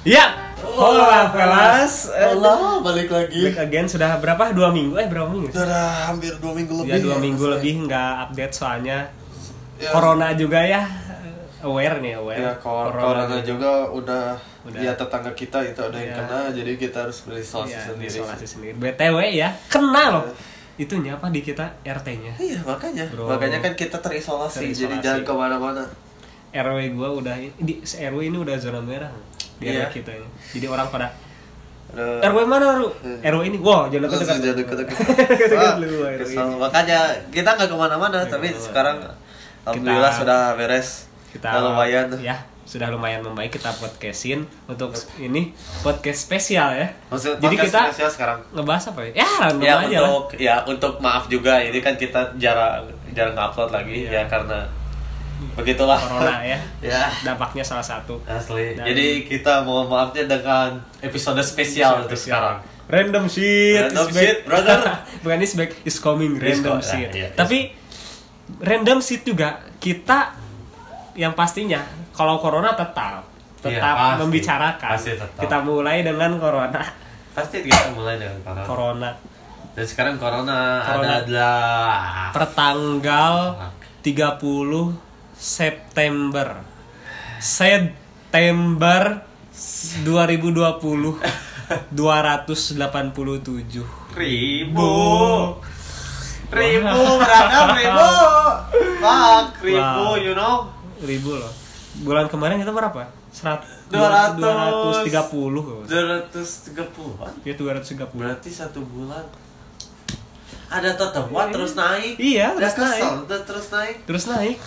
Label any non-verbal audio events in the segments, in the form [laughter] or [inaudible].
Ya, hola Velas. Allah, balik lagi. Back again sudah berapa? Dua minggu? Eh berapa minggu? Sudah hampir dua minggu lebih. Ya dua minggu Mas. lebih nggak update soalnya Ya, corona juga ya. Aware nih, aware. Ya, kor- corona, juga udah, Udah. ya tetangga kita itu ada yang Ya. kena, jadi kita harus berisolasi Iya, sendiri. isolasi sendiri. BTW ya, kena loh. Itunya apa di kita RT-nya. Iya makanya, Bro. makanya kan kita terisolasi, jadi Terisolasi. jangan ke mana-mana. RW gua udah di RW ini udah zona merah di Iya. RW kita ya. Jadi orang pada Ada- RW mana, Ru? RW ini. Wah. Deket-deket [laughs] Wah, lu, RW kesel. ini. Makanya kita nggak ke mana-mana, tapi ke mana-mana. sekarang alhamdulillah Kita- sudah beres. kita Udah lumayan. ya sudah lumayan membaik kita podcastin untuk ini podcast spesial ya Maksud jadi kita spesial sekarang. ngebahas apa ya ya random ya aja lah untuk ya untuk maaf juga ini kan kita jarang jarang upload lagi Iya. ya karena begitulah. Corona ya. [laughs] Ya. Dampaknya salah satu. Asli. Dan- jadi kita mau maafnya dengan episode spesial untuk sekarang. Random shit Random is back. shit, brother. [laughs] bukan is back is coming. Is random co- shit. Iya, is- tapi random shit juga kita yang pastinya kalau corona tetap Iya, tetap pasti. membicarakan. Pasti tetap. kita mulai dengan corona. Pasti kita mulai dengan corona. Corona. Dan sekarang corona, Corona. adalah pertanggal 30 September September 2020 287 ribu ribu beragam ribu fuck ribu Wow. you know ribu loh bulan kemarin kita berapa? Serat, 200. 230 230 ya 230 Berarti satu bulan ada tetepan terus naik. Iya, terus naik. kesel, terus naik. terus naik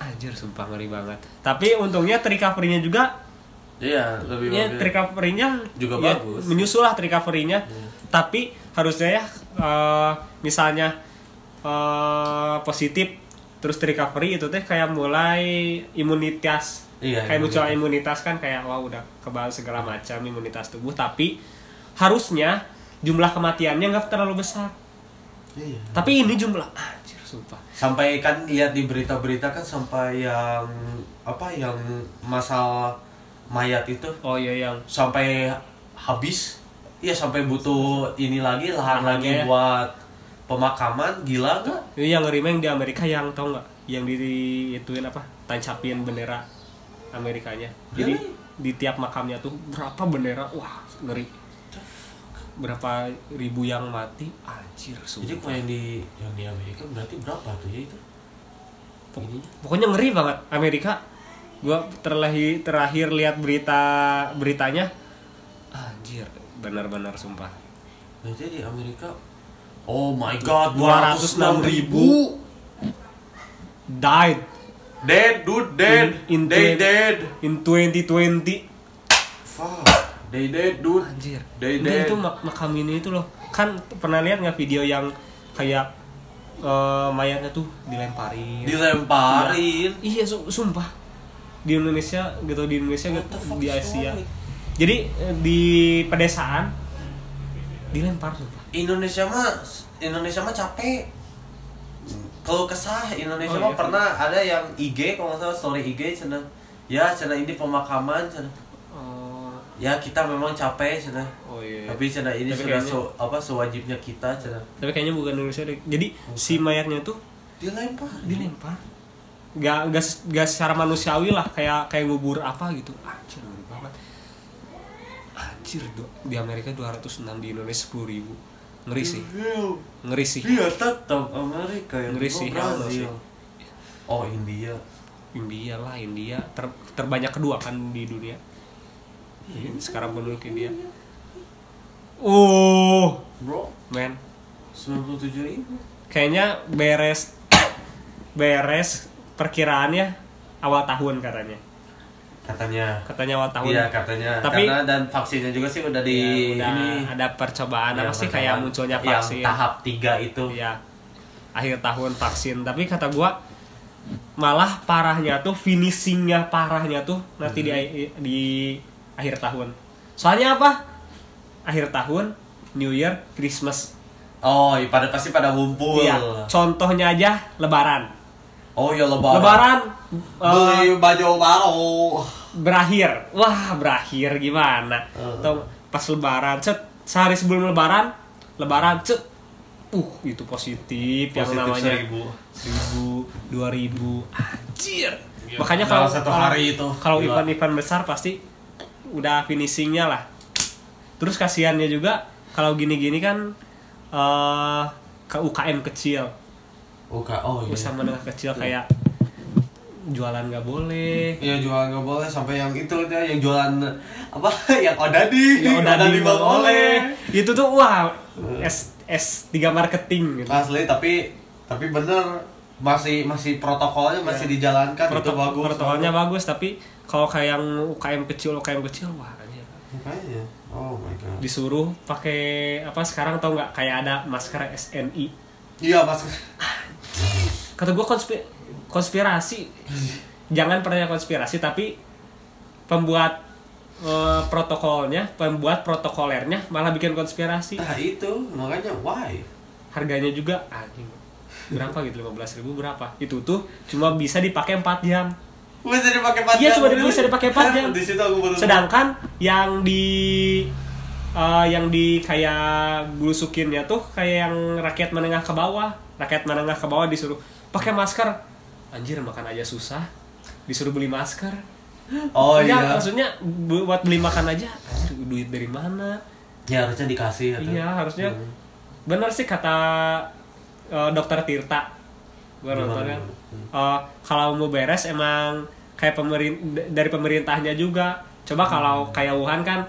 anjir sumpah ngeri banget tapi untungnya recovery-nya juga Iya, lebih ya bagus. recovery-nya Juga ya, bagus. menyusul lah recovery-nya tapi harusnya ya eh, misalnya eh, positif terus recovery itu teh kayak mulai imunitas Iya, kayak muncul imunitas. kan kayak wah udah kebal segala macam imunitas tubuh tapi harusnya jumlah kematiannya nggak terlalu besar Iya. tapi ini jumlah anjir sumpah Sampai kan lihat di berita-berita kan sampai yang apa yang masalah mayat itu oh iya yang sampai habis. Iya, sampai butuh ini lagi lahan Lahannya lagi ya. buat pemakaman. Gila gak? ini yang yang di Amerika yang tau nggak yang di ituin apa tancapin bendera Amerikanya jadi Really? di tiap makamnya tuh berapa bendera wah ngeri berapa ribu yang mati anjir Jadi sumpah. kalau yang di yang di Amerika berarti berapa tuh ya itu? Ininya. pokoknya ngeri banget Amerika gua terlahir terakhir lihat berita beritanya anjir benar-benar sumpah Berarti di Amerika Oh my god, 206 ribu died Dead, dude, dead. In- in they twen- dead. in 2020 Fuck. They dead, dude. Anjir. Ini dead. itu mak makam ini itu loh. Kan pernah lihat nggak video yang kayak eh, mayatnya tuh dilemparin. Dilemparin. Iya, su- sumpah. Di Indonesia gitu di Indonesia gitu di Asia. Jadi eh, di pedesaan dilempar sumpah. Indonesia mah Indonesia mah capek. Kalau kesah Indonesia Oh, mah iya. pernah ada yang IG kalau nggak salah story IG cina. Ya, cina ini pemakaman cina. Ya kita memang capek cina. oh iya. Tapi cina ini Tapi sudah kayaknya- so, apa sewajibnya kita cina. Tapi kayaknya bukan Indonesia deh. Jadi si mayatnya tuh Dilempar. dilempar. Gak, gak, gak secara manusiawi lah kayak kayak ngubur apa gitu. Anjir ngeri banget. Anjir do, di Amerika 206 di Indonesia 10 ribu. Ngeri sih. Ngeri sih. Iya tetap Amerika yang Ngeri sih. Brazil. Oh India. India lah India ter, terbanyak kedua kan di dunia. Iya. Sekarang penduduk India. Oh, Bro, men. 97 ribu. Kayaknya beres [coughs] beres perkiraannya awal tahun katanya. Katanya. Katanya awal tahun. Iya katanya. Tapi- Karena dan vaksinnya juga sih udah di Ya, udah ini. ada percobaan apa Yang sih kayak munculnya yang vaksin. tahap 3 itu. Iya. Akhir tahun vaksin. Tapi kata gua malah parahnya tuh finishingnya parahnya tuh nanti di di akhir tahun. Soalnya apa? Akhir tahun, New Year, Christmas. Oh, iya, pada pasti pada ngumpul. Iya. Contohnya aja Lebaran. Oh ya lebaran. Lebaran. Beli baju baru. berakhir wah berakhir gimana Uh. Tau, pas lebaran cet sehari sebelum lebaran lebaran cet uh itu positif, yang Positif namanya seribu. seribu dua ribu anjir Iya, makanya kalau satu kalau- hari itu. kalau Gila. event-event besar pasti udah finishingnya lah. Terus kasihannya juga kalau gini-gini kan eh ke UKM kecil. Uka, oh iya. usaha menengah kecil kayak jualan nggak boleh. Iya jualan nggak boleh sampai yang itu dia yang jualan apa [laughs] yang odadi. Ya udah Odadi di nggak boleh. itu tuh wah S S 3 marketing gitu. asli tapi tapi bener masih masih protokolnya masih Ya. dijalankan itu Proto- bagus. protokolnya bagus tapi kalau kayak yang UKM kecil UKM kecil wah anjir. makanya. Oh my god. Disuruh pakai apa sekarang tau nggak? Kayak ada masker SNI iya mas kata gue konspi- konspirasi. Jangan percaya konspirasi tapi pembuat eh, protokolnya pembuat protokolernya malah bikin konspirasi. Nah itu. Makanya why? Harganya juga anjing. Berapa gitu? 15.000 ribu berapa? Itu tuh cuma bisa dipakai 4 jam bisa dipakai empat Iya, cuma bisa dipakai [laughs] jam. di situ aku baru sedangkan yang di eh, yang di kayak blusukinnya tuh kayak yang rakyat menengah ke bawah. Rakyat menengah ke bawah disuruh pakai masker. Anjir makan aja susah. Disuruh beli masker. Oh Ya, iya. maksudnya bu- buat beli makan aja. Anjir, duit dari mana? Ya harusnya dikasih atau- iya harusnya. Hmm. bener sih kata eh, dokter Tirta gue nonton kan. Eh, kalau mau beres emang kayak pemerin dari pemerintahnya juga. Coba kalau kayak Wuhan kan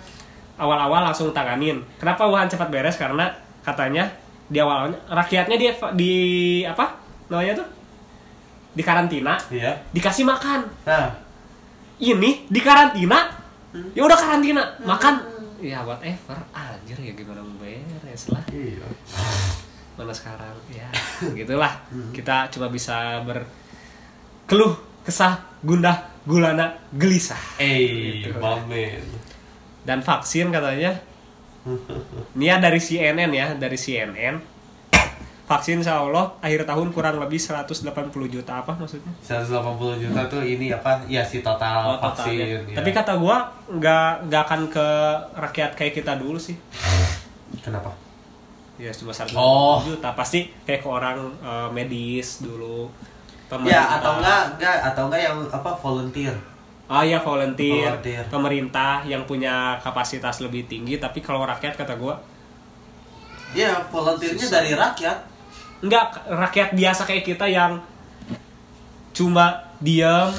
awal-awal langsung tanganin. Kenapa Wuhan cepat beres? Karena katanya di awalnya rakyatnya di di apa? Namanya tuh? Di karantina. Iya. Dikasih makan. Nah. Ini di karantina? Ya udah karantina makan. Ya whatever. Anjir ya gimana mau beres lah. Iya mana sekarang [laughs] ya. gitulah. Kita cuma bisa berkeluh kesah gundah gulana gelisah. Eh Gitu. dan vaksin katanya. [laughs] Ini ya dari CNN ya dari CNN vaksin insya Allah akhir tahun kurang lebih 180 juta apa maksudnya? 180 juta tuh ini apa? Ya si total Oh, vaksin ya. tapi kata gua nggak nggak akan ke rakyat kayak kita dulu sih. Kenapa ya cuma 180 Oh. juta pasti kayak ke orang eh, medis dulu ya atau enggak enggak atau enggak yang apa volunteer Oh ya volunteer, Volunteer. pemerintah yang punya kapasitas lebih tinggi, tapi kalau rakyat kata gua ya volunteernya Susah. dari rakyat enggak rakyat biasa kayak kita yang cuma diam,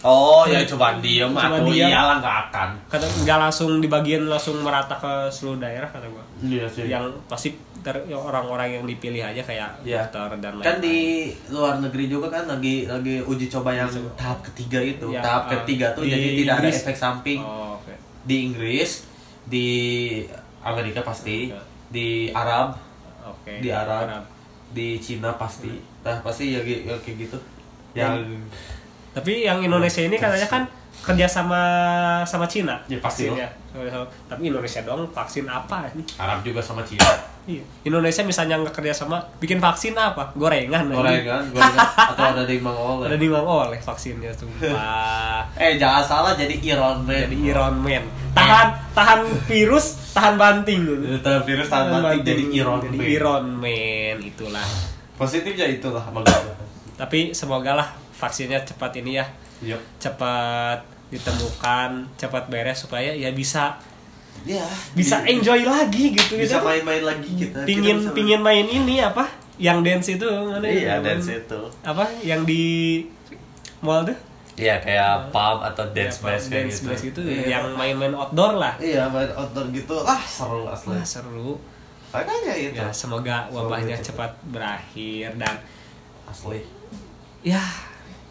oh ya coba diem Cuma aku diem. iyalah nggak akan kata nggak langsung dibagian langsung merata ke seluruh daerah kata gua. iya sih Yang pasti ter- yang orang-orang yang dipilih aja kayak Iya. dokter dan lain-lain. kan di luar negeri juga kan lagi lagi uji coba yang Uji coba. tahap ketiga itu Ya, tahap ah, ketiga tuh di jadi tidak ada Inggris. efek samping Oh, oke. di Inggris di Amerika pasti Oke. di Arab Oke. di Arab, di Cina pasti nah pasti ya, ya kayak gitu yang Tapi yang Indonesia ini katanya kan kerja sama sama Cina. Ya, pasti vaksinnya. Tapi Indonesia dong vaksin apa ini? Arab juga sama Cina Iya. Indonesia misalnya nggak kerja sama bikin vaksin apa? Gorengan. gorengan gorengan atau ada di Mang Oleh Ada di Mang Oleh vaksinnya sumpah. [laughs] eh jangan salah jadi Iron Man Jadi Iron Man. Tahan tahan virus, tahan banting gitu. Tahan virus, tahan banting, jadi Iron Jadi Man. Iron Man itulah. positifnya itulah bagus Tapi semoga lah vaksinnya cepat ini ya. Yup. Cepat ditemukan, cepat beres supaya ya bisa ya. Bisa di- enjoy lagi gitu bisa gitu. main-main lagi kita pingin Kita pingin main ini apa? Yang dance itu mana iya yang- dance itu. apa? Yang di mall tuh? Iya kayak pub atau dance Ya, kayak dance gitu. bash itu Iya. yang main-main outdoor lah. Iya main outdoor gitu. Lah seru asli. Wah seru. Makanya itu? Ya semoga Semoga wabahnya cepat. cepat berakhir dan asli. Ya.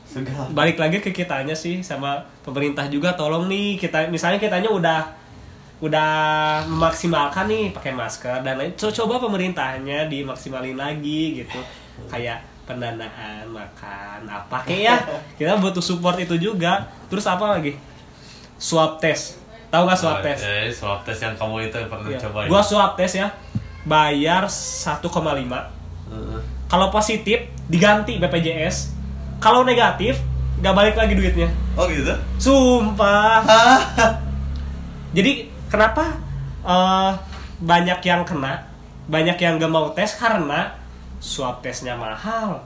Segala. Balik lagi ke kitanya sih sama pemerintah juga tolong nih kita misalnya kitanya udah udah memaksimalkan nih pakai masker dan lain Co- coba pemerintahnya dimaksimalin lagi gitu. Kayak pendanaan makan apa kayak ya? Kita butuh support itu juga. Terus apa lagi? Swab test. Tahu nggak swab test? eh swab test yang kamu itu pernah Iya. cobain. Gua swab test ya. Bayar 1,5 Heeh. kalau positif diganti BPJS kalau negatif nggak balik lagi duitnya. Oh gitu? sumpah. Jadi kenapa eh, banyak yang kena banyak yang gak mau tes karena swab tesnya mahal?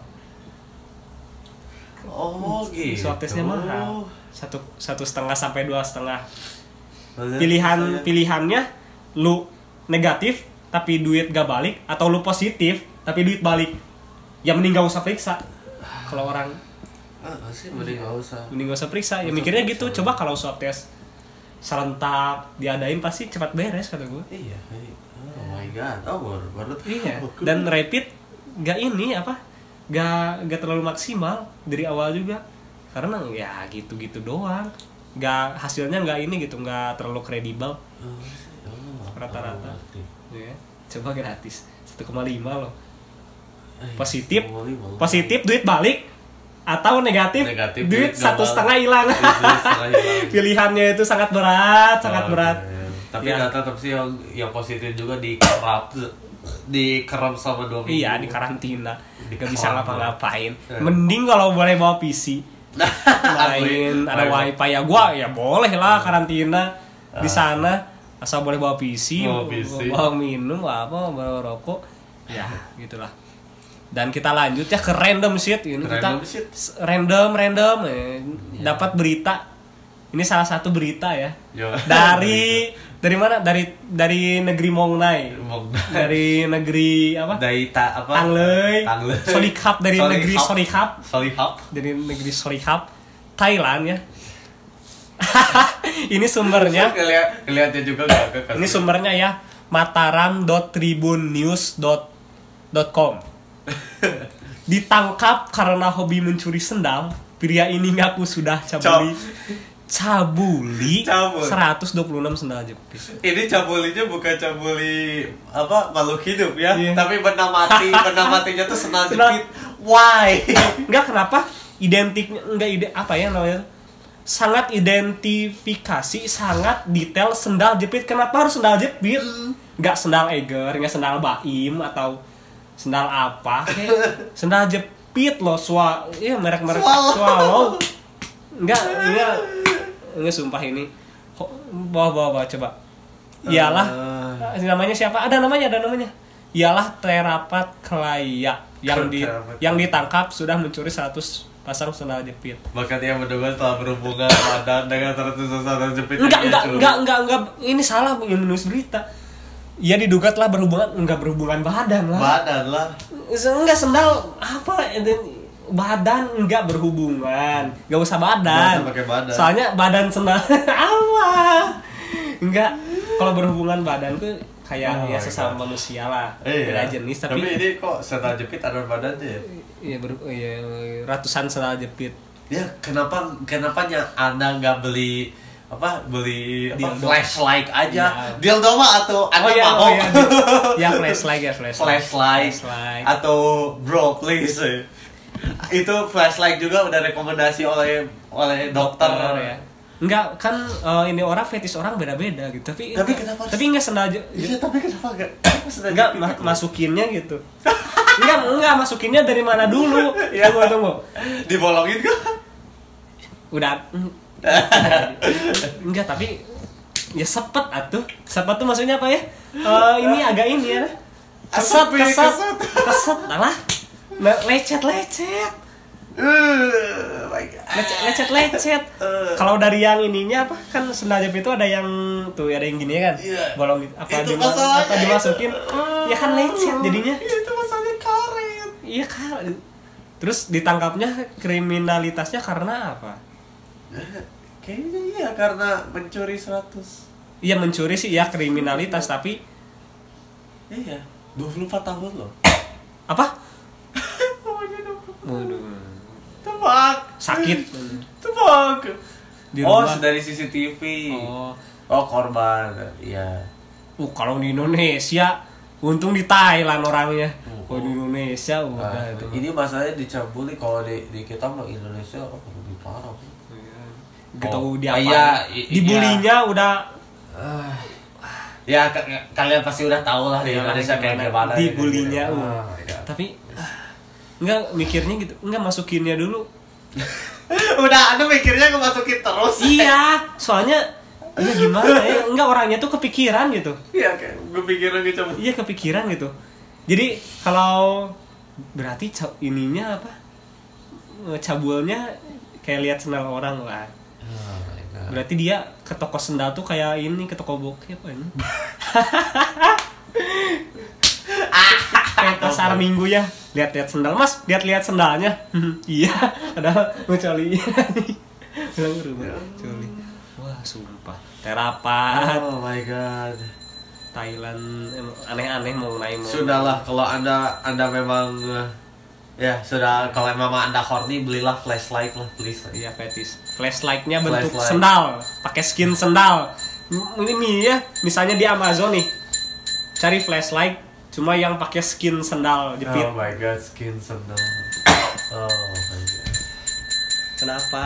Oh gitu. swab tesnya mahal. Satu satu setengah sampai dua setengah. Pilihan pilihannya lu negatif tapi duit gak balik atau lu positif tapi duit balik. Ya mending gak usah periksa. Kalau orang Ah, sih mending gak usah. mending gak usah periksa. Ya mikirnya gitu. coba kalau swab tes serentak diadain pasti cepat beres kata gue Iya. iya. Oh my god. Oh baru baru iya dan rapid gak ini apa gak gak terlalu maksimal dari awal juga karena ya gitu-gitu doang gak hasilnya nggak ini gitu nggak terlalu kredibel Oh, Rata-rata. ya coba gratis 1,5 loh Eh, Positif. mau lima, loh. positif duit balik atau negatif, Negatif, duit satu nggak setengah hilang. [laughs] Pilihannya itu sangat berat sangat Oh, berat. iya. Tapi Ya. nggak tetap sih yang yang positif juga dikerap dikerap sama dua minggu. iya di karantina Di gak bisa ngapa-ngapain. Ya. mending kalau boleh bawa PC main [laughs] ada wifi ya gua ya boleh lah karantina di sana. Asal boleh bawa PC. Bawa PC. bawa minum apa bawa rokok. Ya gitulah dan kita lanjut ya ke random shit ini Ke kita random shit. random random eh, Ya. dapat berita ini salah satu berita ya Yo. [laughs] dari dari mana dari dari negeri Mongnai dari negeri apa dari ta apa? Tanglei. Sorikap dari negeri Sorikap, Solihap. dari negeri Sorikap, Thailand ya. [laughs] ini sumbernya, [laughs] juga ini sumbernya ya mataram.tribunnews.com. [laughs] Ditangkap karena hobi mencuri sendal, pria ini ngaku sudah cabuli cabuli Cabul. 126 sendal jepit. Ini cabulinya bukan cabuli apa makhluk hidup ya, Iya. tapi benda mati, [laughs] benda matinya tuh Senal- jepit. Why? [laughs] Enggak kenapa? Identik enggak ide apa ya namanya? Sangat identifikasi, sangat detail sendal jepit. Kenapa harus sendal jepit? Enggak sendal Eger, enggak sendal Baim atau sendal apa? Kayak sendal jepit loh, swa, iya merek-merek Swallow. Swallow. Enggak, enggak enggak sumpah ini. Bawa bawa bawa coba. Iyalah Eh. namanya siapa? Ada namanya, ada namanya. Ialah terapat kelaya yang di Terapat. yang ditangkap sudah mencuri 100 pasang sendal jepit. Bahkan dia menduga telah berhubungan badan dengan ratusan sandal jepit. Enggak, enggak, enggak, enggak, enggak, ini salah yang menulis berita. Ia diduga telah berhubungan enggak berhubungan badan lah. Badan lah. enggak sendal apa badan enggak berhubungan. Enggak usah badan. Nggak usah pakai badan. Soalnya badan sendal [laughs] apa? Enggak. Kalau berhubungan badan tuh kayak Oh ya sesama manusia lah. Iya. Beda jenis tapi, tapi ini kok sandal jepit ada badannya ya? Iya, ber- iya, ratusan sendal jepit. Ya kenapa kenapa nya anda nggak beli apa beli apa, Dildo. flashlight aja Iya. dildo mah atau anda iya, mau oh iya. ya flashlight ya flashlight. flashlight Flashlight. atau bro please itu flashlight juga udah rekomendasi oleh oleh dokter, ya. Enggak, kan eh, ini orang fetis orang beda-beda gitu. Tapi Tapi kenapa harus- Tapi enggak sendal je- Iya tapi kenapa enggak? Enggak jepit ma- gitu? masukinnya gitu. enggak, enggak masukinnya dari mana dulu? [laughs] Iya. Tunggu, tunggu. dibolongin kok? Udah [laughs] enggak, tapi ya sepet atuh. Sepet tuh maksudnya apa ya? Eh, ini agak ini ya. Keset, ya, keset, keset. [laughs] keset, alah. Le- Lecet, lecet. Uh, lecet lecet lecet kalau dari yang ininya apa kan jepit itu ada yang tuh ada yang gini kan Iya. bolong gitu. apa Itu apa dimasukin ya kan lecet jadinya Iya, itu masalahnya karet. iya kan terus ditangkapnya kriminalitasnya karena apa Kayaknya iya karena mencuri 100 iya mencuri sih ya kriminalitas tapi Iya 24 tahun loh. Apa? Namanya 24 waduh. Tebak sakit. Tebak Di Oh rumah. dari CCTV oh. Oh korban. Iya. Uh kalau di Indonesia untung di Thailand orangnya. Oh. oh di Indonesia udah Nah, itu. ini masalahnya dicabuli kalau di, di kita mah Indonesia oh, lebih parah. Gitu Oh. dia Ah, apa iya, dibulinya udah Ya ka- kalian pasti udah tahu lah di Iya, Indonesia kayak gimana dibulinya, gitu. uh. Ah, iya. tapi ah, nggak mikirnya gitu nggak masukinnya dulu [laughs] Udah, anda mikirnya kemasukin terus. iya [laughs] soalnya ya gimana ya enggak orangnya tuh kepikiran gitu Iya, kayak gue pikiran gitu. iya kepikiran gitu jadi kalau berarti ininya apa cabulnya kayak lihat sendal orang lah Oh. Berarti dia ke toko sendal tuh kayak ini ke toko bokep ini? Kayak pasar minggu ya. Lihat-lihat sendal. Mas lihat-lihat sendalnya. [laughs] Iya padahal mau coli. Bilang ke rumah coli. Wah sumpah. Terapan Oh my god. Thailand aneh-aneh mau naik mau Sudahlah kalau anda anda memang eh, ya sudah kalau memang anda horny belilah flashlight lah please. Iya fetis. Flashlightnya bentuk Flashlight. sendal, pakai skin sendal. Ini nih ya, misalnya di Amazon nih, cari flashlight, cuma yang pakai skin sendal jepit. Oh my god, skin sandal. Oh my god. Kenapa?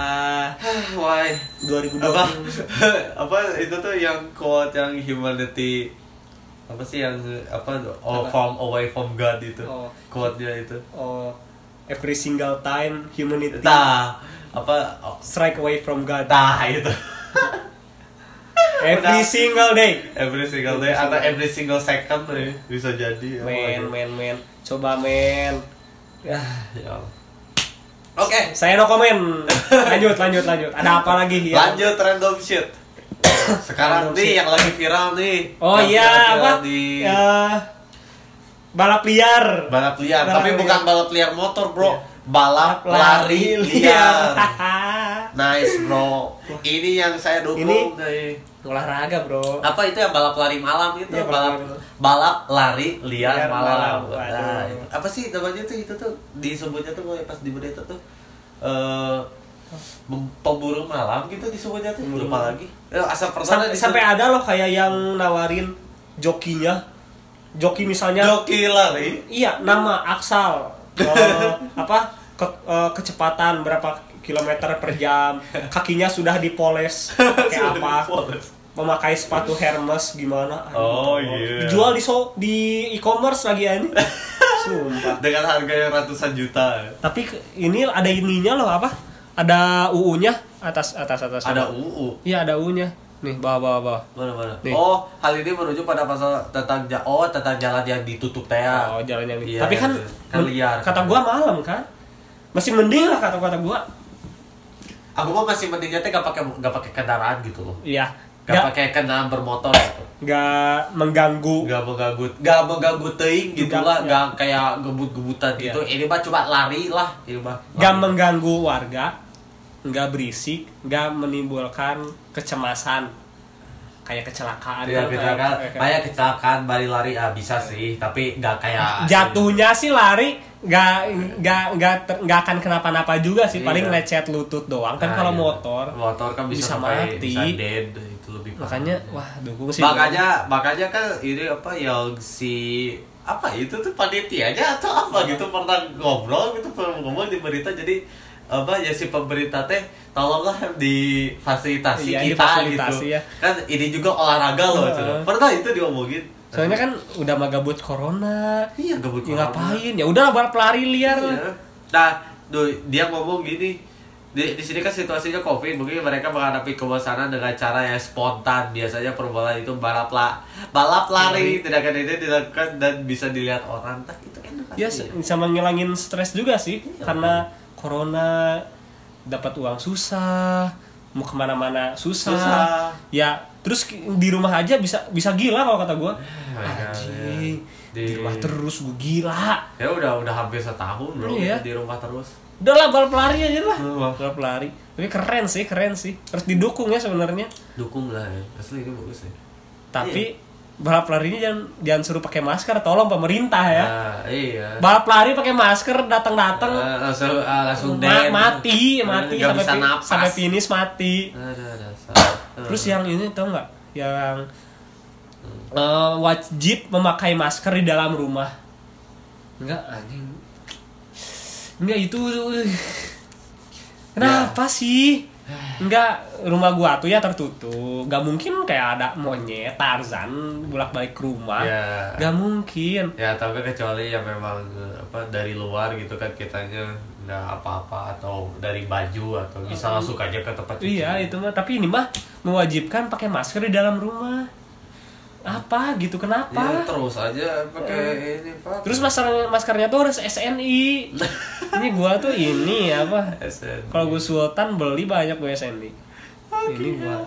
[sighs] Why? 2020 Apa? [laughs] apa itu tuh yang quote yang humanity apa sih yang apa all Apa? from away from God itu Oh. quote-nya itu Oh, every single time humanity nah apa oh, strike away from God. nah itu [laughs] Every Udah. single day. every single day atau every single second nih bisa jadi my Men, men, men. Coba men. Ya, Ya. Oke, saya no comment. Lanjut, lanjut, lanjut. Ada apa lagi ya? lanjut random shit. [coughs] Sekarang Random nih shit. yang lagi viral nih. Oh iya, apa? Di Ya, balap liar. balap liar, Balap tapi liar. bukan balap liar motor, Bro. Iya. Balap lari liar. [laughs] Nice, Bro. Ini yang saya dukung Ini-. Olahraga, Bro. Apa itu yang balap lari malam itu? Iya, balap balap- balap lari liar, Liar malam. malam. Nah, itu. apa sih namanya tuh itu tuh disebutnya tuh pas di berita tuh eh pem- pemburu malam gitu disebutnya tuh Pemburu lupa lagi. Eh, asal pertama Sampai, sampai ada loh kayak yang nawarin jokinya. Joki misalnya joki lari. Iya, nama Aksal. Eh, apa? ke- eh, kecepatan berapa kilometer per jam. Kakinya sudah dipoles pakai apa? Memakai sepatu Hermes gimana? Oh, iya. Dijual di so di e-commerce lagi ini. Sumpah. Dengan harga yang ratusan juta. Tapi ini ada ininya loh apa? Ada UU-nya atas atas atas. Ada UU. Iya, ada UU-nya. Nih, bawah bawah bawah. Mana mana? Nih. Oh, hal ini merujuk pada pasal tentang ja- oh tentang jalan yang ditutup teh. Oh, jalan yang Iya, Tapi kan, iya. Kan men- liar. Kata gua malam kan. Masih mending lah kata-kata gua. Aku mah masih mendingnya teh gak pakai gak pakai kendaraan gitu loh. Iya. Gak Gak, pakai kendaraan bermotor gitu. gak mengganggu. Gak mengganggu, gak mengganggu teing gitu Gak- lah, ya. gak kayak gebut-gebutan Iya. gitu. Ini mah cuma lari lah, ini mah. Gak mengganggu warga. Gak berisik. Gak menimbulkan kecemasan. Kayak kecelakaan. Iya, kan, kecelakaan, kayak- kayak kecelakaan bari lari ah bisa sih, tapi gak kayak [laughs] jatuhnya sih lari nggak nggak nggak nggak akan kenapa-napa juga sih paling Iya. lecet lutut doang kan Nah, kalau iya. motor motor kan bisa, bisa sampai mati. bisa dead itu lebih parah. makanya wah dukung sih makanya makanya kan ini apa yang si apa itu tuh panitianya atau apa gitu pernah ngobrol gitu pernah ngomong di berita jadi apa ya si pemerintah teh tolonglah difasilitasi Iya, kita difasilitasi gitu ya. kan ini juga olahraga loh. Cuma. pernah itu diomongin soalnya kan udah mah gabut corona iya gabut ya corona. ngapain ya udah balap lari liar lah Iya. Nah, dia ngomong gini, di, di sini kan situasinya covid, mungkin mereka menghadapi kebosanan dengan cara yang spontan. Biasanya perbolaan itu balap la, balap lari, tindakan ini dilakukan dan bisa dilihat orang. Nah, itu enak ya asli. sama ngilangin stres juga sih Iya, karena corona dapat uang susah mau ke mana-mana susah. Susah. ya terus di rumah aja bisa bisa gila kalau kata gue God, anjing di Di- rumah terus gue gila Ya udah udah hampir setahun bro Iya. di rumah terus. udah lah balap lari aja lah Wah. balap lari tapi keren sih keren sih harus didukung ya sebenarnya Dukung lah ya. Asli ini bagus ya. tapi balap larinya jangan jangan suruh pakai masker tolong pemerintah ya. Nah, iya. balap lari pakai masker datang-datang. Eh, langsung ah, langsung ma- mati Eh, mati nggak sampai bisa napas. sampai finish mati. Eh. terus yang ini tau nggak? Yang eh, wajib memakai masker di dalam rumah. Enggak anjing. Enggak itu. Kenapa sih enggak rumah gua tuh ya tertutup nggak mungkin kayak ada monyet Tarzan bolak balik ke rumah Ya. nggak mungkin ya enggak kecuali yang memang eh, apa dari luar gitu kan kitanya nggak apa-apa atau dari baju atau bisa langsung aja ke tempat cuci. Iya itu mah tapi ini mah mewajibkan pakai masker di dalam rumah. Apa gitu kenapa? Ya, terus aja pakai ini pak. Terus masker maskernya tuh harus SNI. [laughs] ini gua tuh ini apa? Kalau gue sultan beli banyak gue SNI. Ini gua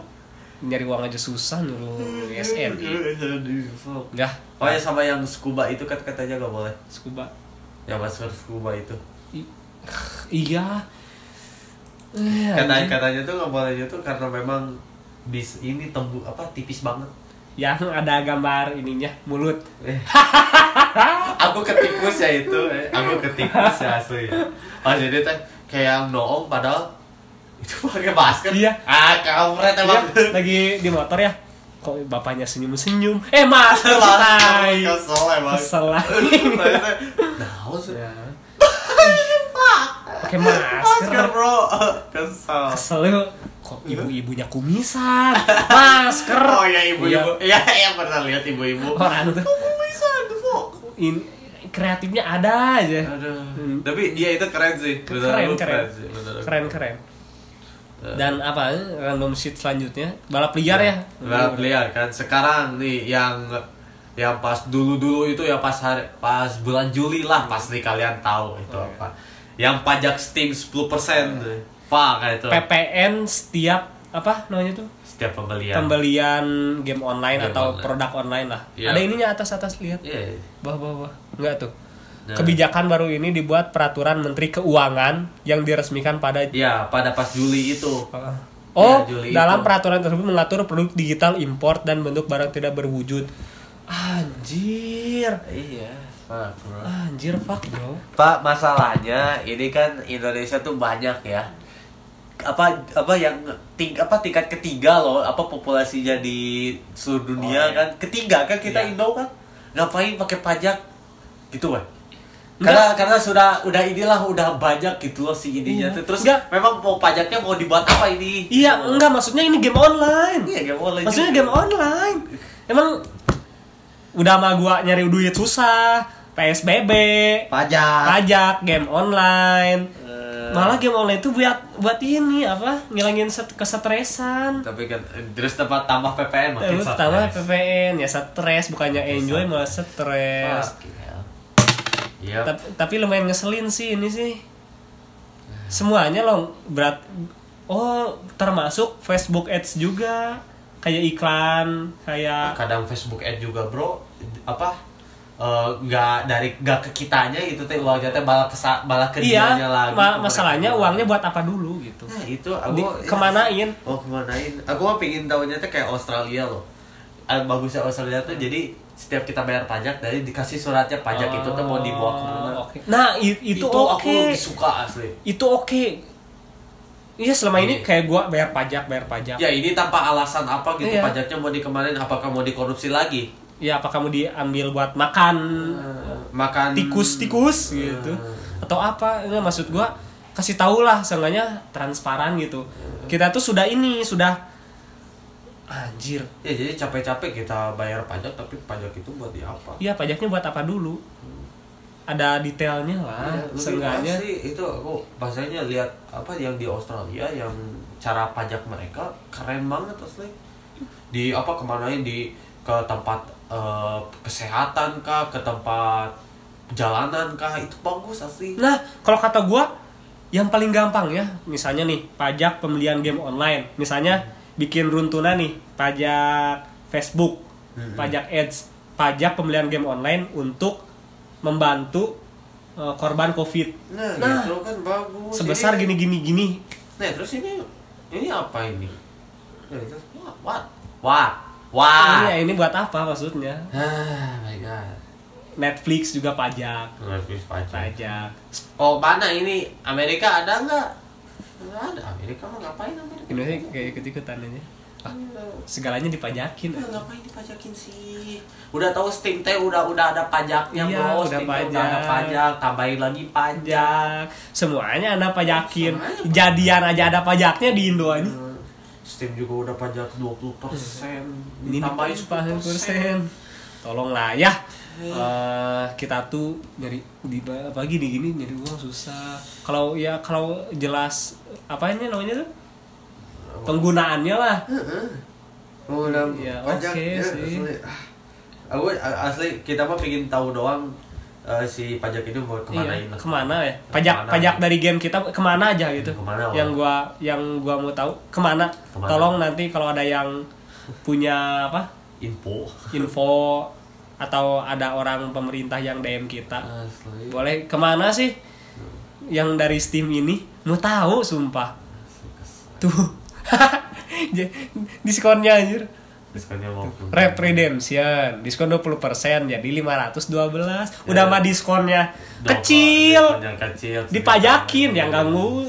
nyari uang aja susah nyuruh [laughs] SNI. Enggak, Oh ya sama yang scuba itu kan katanya nggak boleh. scuba. Yang masker scuba itu. I- iya. Eh, Katanya katanya tuh nggak bolehnya tuh karena memang bis ini tembu apa tipis banget. Yang ada gambar ininya mulut. Eh. [laughs] aku ketikus ya itu, eh. aku ketikus ya asli. Pas jadi teh kayak yang noong padahal itu pakai masker. Iya. Ah, kampret Iya, emang. lagi di motor ya. Kok bapaknya senyum-senyum? Eh, masker. Kesel emang. Kesel lagi. [laughs] Teh, Nah, sih. [laughs] Ya. Pakai masker. Masker bro, kesel. Kesel. Kok ibu-ibunya kumisan? Masker. Oh ya ibu-ibu, iya iya pernah lihat ibu-ibu. Orang tuh Bisa tuh. in kreatifnya ada aja. Aduh. Hmm. Tapi dia itu keren sih. Keren, keren. sih, bener-bener. Keren keren. Dan apa random sheet selanjutnya balap liar ya? Balap liar kan. Sekarang nih yang yang pas dulu-dulu itu ya pas hari, pas bulan Juli lah pasti kalian tahu itu Oh, iya. apa. Yang pajak Steam 10%. Pak kayak itu. PPN setiap apa namanya tuh? Setiap pembelian. Pembelian game online Game atau online. produk online lah. Iya. Ada ininya atas atas lihat. Iya. Bawah bawah bawah. Enggak tuh. Nah. Kebijakan baru ini dibuat peraturan Menteri Keuangan yang diresmikan pada Iya, pada pas Juli itu. Oh, Ya, Juli dalam itu. peraturan tersebut mengatur produk digital import dan bentuk barang tidak berwujud. Anjir. Iya, Pak, bro. Anjir, fuck, bro. Pak, masalahnya ini kan Indonesia tuh banyak ya. Apa apa yang ting apa tingkat ketiga loh, apa populasinya di seluruh dunia Oh, iya. kan? Ketiga kan kita Iya. Indo kan. Ngapain pakai pajak? Gitu kan. Enggak. Karena karena sudah udah inilah udah banyak gitu loh si ininya Iya. Terus Enggak. memang mau pajaknya mau dibuat apa ini? Iya, enggak maksudnya ini game online. Iya, gak boleh. Maksudnya juga. game online. Emang udah sama gua nyari duit susah, PSBB, pajak. pajak, game online. Eh, Malah game online tuh buat buat ini apa? Ngilangin set, kesetresan. tapi kan terus tempat tambah PPN makin Terus tambah. PPN ya stres bukannya enjoy malah stres. Ya. Iya. tapi, tapi lumayan ngeselin sih ini sih semuanya loh berat oh termasuk Facebook Ads juga kayak iklan kayak kadang Facebook ad juga bro apa eh, nggak dari nggak ke kitanya gitu teh uangnya teh balas ke balas ke iya lagi ma- ke masalahnya uangnya buat apa dulu gitu. Nah itu Di- aku kemanain? Oh kemanain? Aku mah pingin tahunya teh kayak Australia loh. Ah, bagusnya Australia tuh jadi setiap kita bayar pajak dari dikasih suratnya pajak itu tuh mau dibawa ke mana. Oh, oke. nah i- itu, aku oke. lebih suka asli. Itu oke. Iya selama ini Iya. kayak gua bayar pajak bayar pajak. Ya ini tanpa alasan apa gitu Iya. pajaknya mau dikemarin apakah mau dikorupsi lagi ya apa kamu diambil buat makan? Makan tikus-tikus gitu. Atau apa? Enggak maksud gua kasih tahu lah seenggaknya transparan gitu. Kita tuh sudah ini sudah anjir. Ya jadi capek-capek kita bayar pajak tapi pajak itu buat di apa? Iya pajaknya buat apa dulu? Ada detailnya lah Ya, seenggaknya pasti itu aku bahasanya lihat apa yang di Australia yang cara pajak mereka keren banget asli. Di apa kemanain? Di ke tempat eh, kesehatan kah ke tempat jalanan kah itu bagus asli. Nah kalau kata gua yang paling gampang ya misalnya nih pajak pembelian game online. Misalnya bikin runtunan nih pajak Facebook Mhm. pajak ads. Pajak pembelian game online untuk membantu eh, korban covid. Nah, Nah, gitu kan bagus. sebesar Ini- gini gini gini nah terus ini ini apa ini? Itu what what? What what ini ini buat apa maksudnya? Ah my god. Netflix juga pajak. Netflix pajak. Pajak. Oh mana ini? Amerika ada nggak? Nggak ada. Amerika mah ngapain Amerika? Indonesia kayak ikut ikutan aja Ah, segalanya dipajakin. Ya, ngapain dipajakin sih? Udah tahu Steam teh udah udah ada pajaknya Iya, bro. udah Steam pajak. udah ada pajak, tambahin lagi pajak. semuanya anda pajakin. Semuanya jadian aja ada pajaknya di Indo aja. Hmm, Steam juga udah pajak 20 persen. ini tambahin 10 persen. tolonglah ya. Eh, kita tuh nyari di apalagi di gini nyari uang susah. Kalau ya kalau jelas apa ini namanya tuh? Penggunaannya lah. Pengguna Ya, pajak oke ya, sih. asli. Aku asli kita mah pengen tahu doang eh, si pajak ini mau ke mana iya, ini. ke mana ya? Pajak Ke mana? pajak dari game kita ke mana aja gitu. Ke mana, yang gua yang gua mau tahu ke mana, Ke mana? tolong nanti kalau ada yang punya apa? Info. info atau ada orang pemerintah yang DM kita. Asli. boleh ke mana sih? Yang dari Steam ini? Mau tahu sumpah. Tuh. [laughs] Diskonnya anjir Diskonnya mau Rep Redemption diskon 20% jadi 512 udah mah diskonnya kecil Yang kecil. dipajakin yang ganggu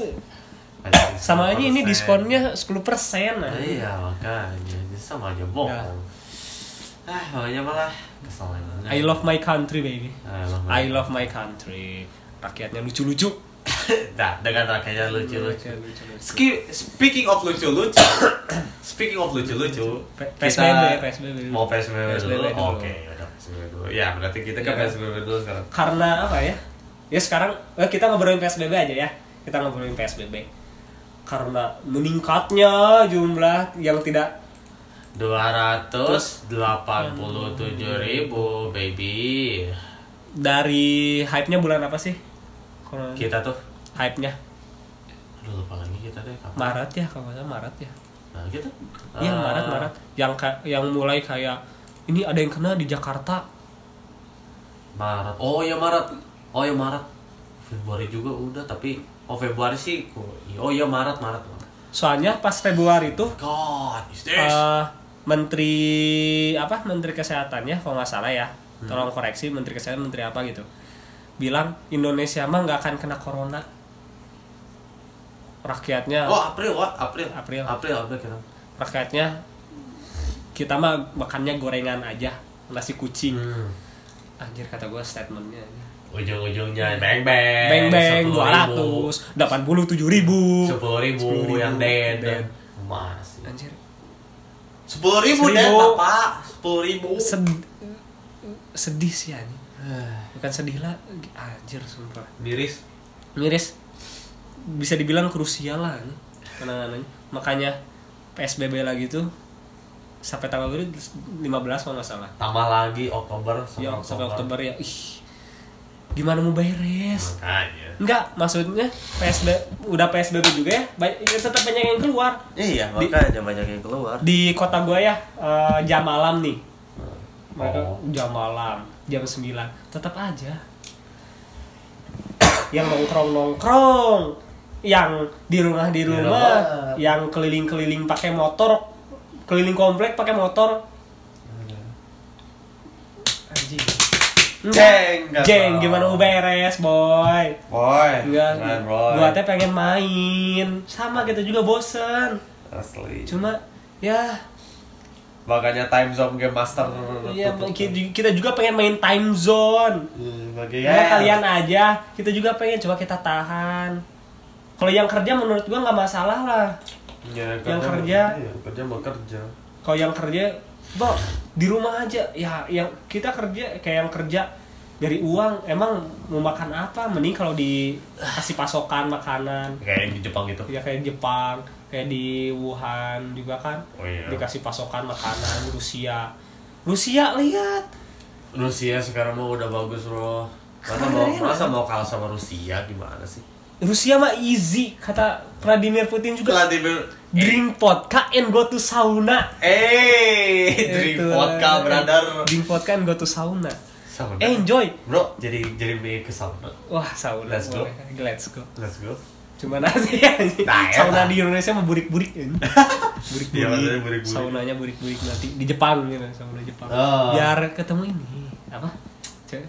sama aja ini 10%. diskonnya 10% nah. Iya makanya Ini sama aja bohong. Ya. Ah makanya malah kesel banget. I love my country baby I love I love my country rakyatnya lucu-lucu Nah, dengan rakyatnya lucu-lucu. Speaking of lucu-lucu, [coughs] speaking of lucu-lucu, PSBB, PSBB. mau PSBB, PSBB dulu. dulu. Oke, udah PSBB dulu. Ya, berarti kita ke Iya. PSBB dulu sekarang. karena apa ya ya sekarang eh, kita ngobrolin PSBB aja ya kita ngobrolin PSBB karena meningkatnya jumlah yang tidak 287 ribu, baby. dari hype-nya bulan apa sih Kita tuh, hype-nya aduh lupa lagi kita deh kapan. Maret ya kalau nggak salah Maret ya Nah, gitu. iya Eh, Maret Maret yang yang mulai kayak ini ada yang kena di Jakarta Maret. Oh ya Maret. Oh ya Maret. Februari juga udah, tapi oh Februari sih. Oh iya Maret, Maret. Soalnya pas Februari itu God, is this? eh, menteri apa menteri kesehatan ya kalau nggak salah ya tolong koreksi menteri kesehatan menteri apa gitu bilang Indonesia mah nggak akan kena corona rakyatnya Oh April, what? April. April. April, April kenapa? rakyatnya kita mah makannya gorengan aja nasi kucing Hmm. anjir kata gue statementnya Ujung-ujungnya bang bang. beng beng dua ratus delapan puluh tujuh ribu Sepuluh ribu, 10.000 yang dead. dead. Mas. anjir Sepuluh ribu dead, bapak. Sepuluh ribu. Sed- sedih sih anjing bukan sedih lah anjir sumpah Miris. miris bisa dibilang krusial lah penanganannya makanya PSBB lagi tuh sampai tanggal berapa? 15 kalau nggak salah. Tambah lagi Oktober ya sampai Oktober. Ya. Ih gimana mau beres Makanya. enggak maksudnya PSB udah PSBB juga ya ba- ya tetap banyak yang keluar. Iya, Di- makanya banyak yang keluar. di kota gua ya eh, jam malam nih. Mereka Oh. jam malam jam 9 tetap aja. Yang nongkrong nongkrong yang di rumah di rumah rumah. yang keliling keliling pakai motor keliling komplek pakai motor anjing Jeng, nggak jeng tahu. gimana mau beres boy Boy. enggak boy. gua teh pengen main sama kita juga bosen Asli. cuma ya Makanya time zone game master. Iya, kita juga pengen main time zone. Hmm, Bagi Ya, kalian aja, kita juga pengen coba kita tahan. Kalau yang kerja menurut gua nggak masalah lah. Ya, Yang kerja. Iya, kerja mau kerja. Kalau yang kerja, Bo, di rumah aja. Ya, yang kita kerja kayak yang kerja dari uang, emang mau makan apa? Mending kalau dikasih pasokan makanan. Kayak yang di Jepang gitu. Ya kayak Jepang, kayak di Wuhan juga kan. Oh iya. Dikasih pasokan makanan Rusia. Rusia lihat Rusia sekarang mah udah bagus. Masa Keren. mau masa mau kalah sama Rusia gimana sih? Rusia mah easy kata Vladimir Putin juga Vladimir. drink vodka and go to sauna Eh, [laughs] drink Itu. vodka brother. drink vodka and go to sauna Sauna. enjoy Bro, jadi jadi ke sauna. wah sauna Let's go. let's go Let's go. cuma nasi anjing. Nah, ya, sauna di Indonesia mah burik-burik [laughs] burik-burik Iya, maksudnya burik-burik. saunanya burik-burik nanti di Jepang gitu sauna Jepang Oh. biar ketemu ini apa eh,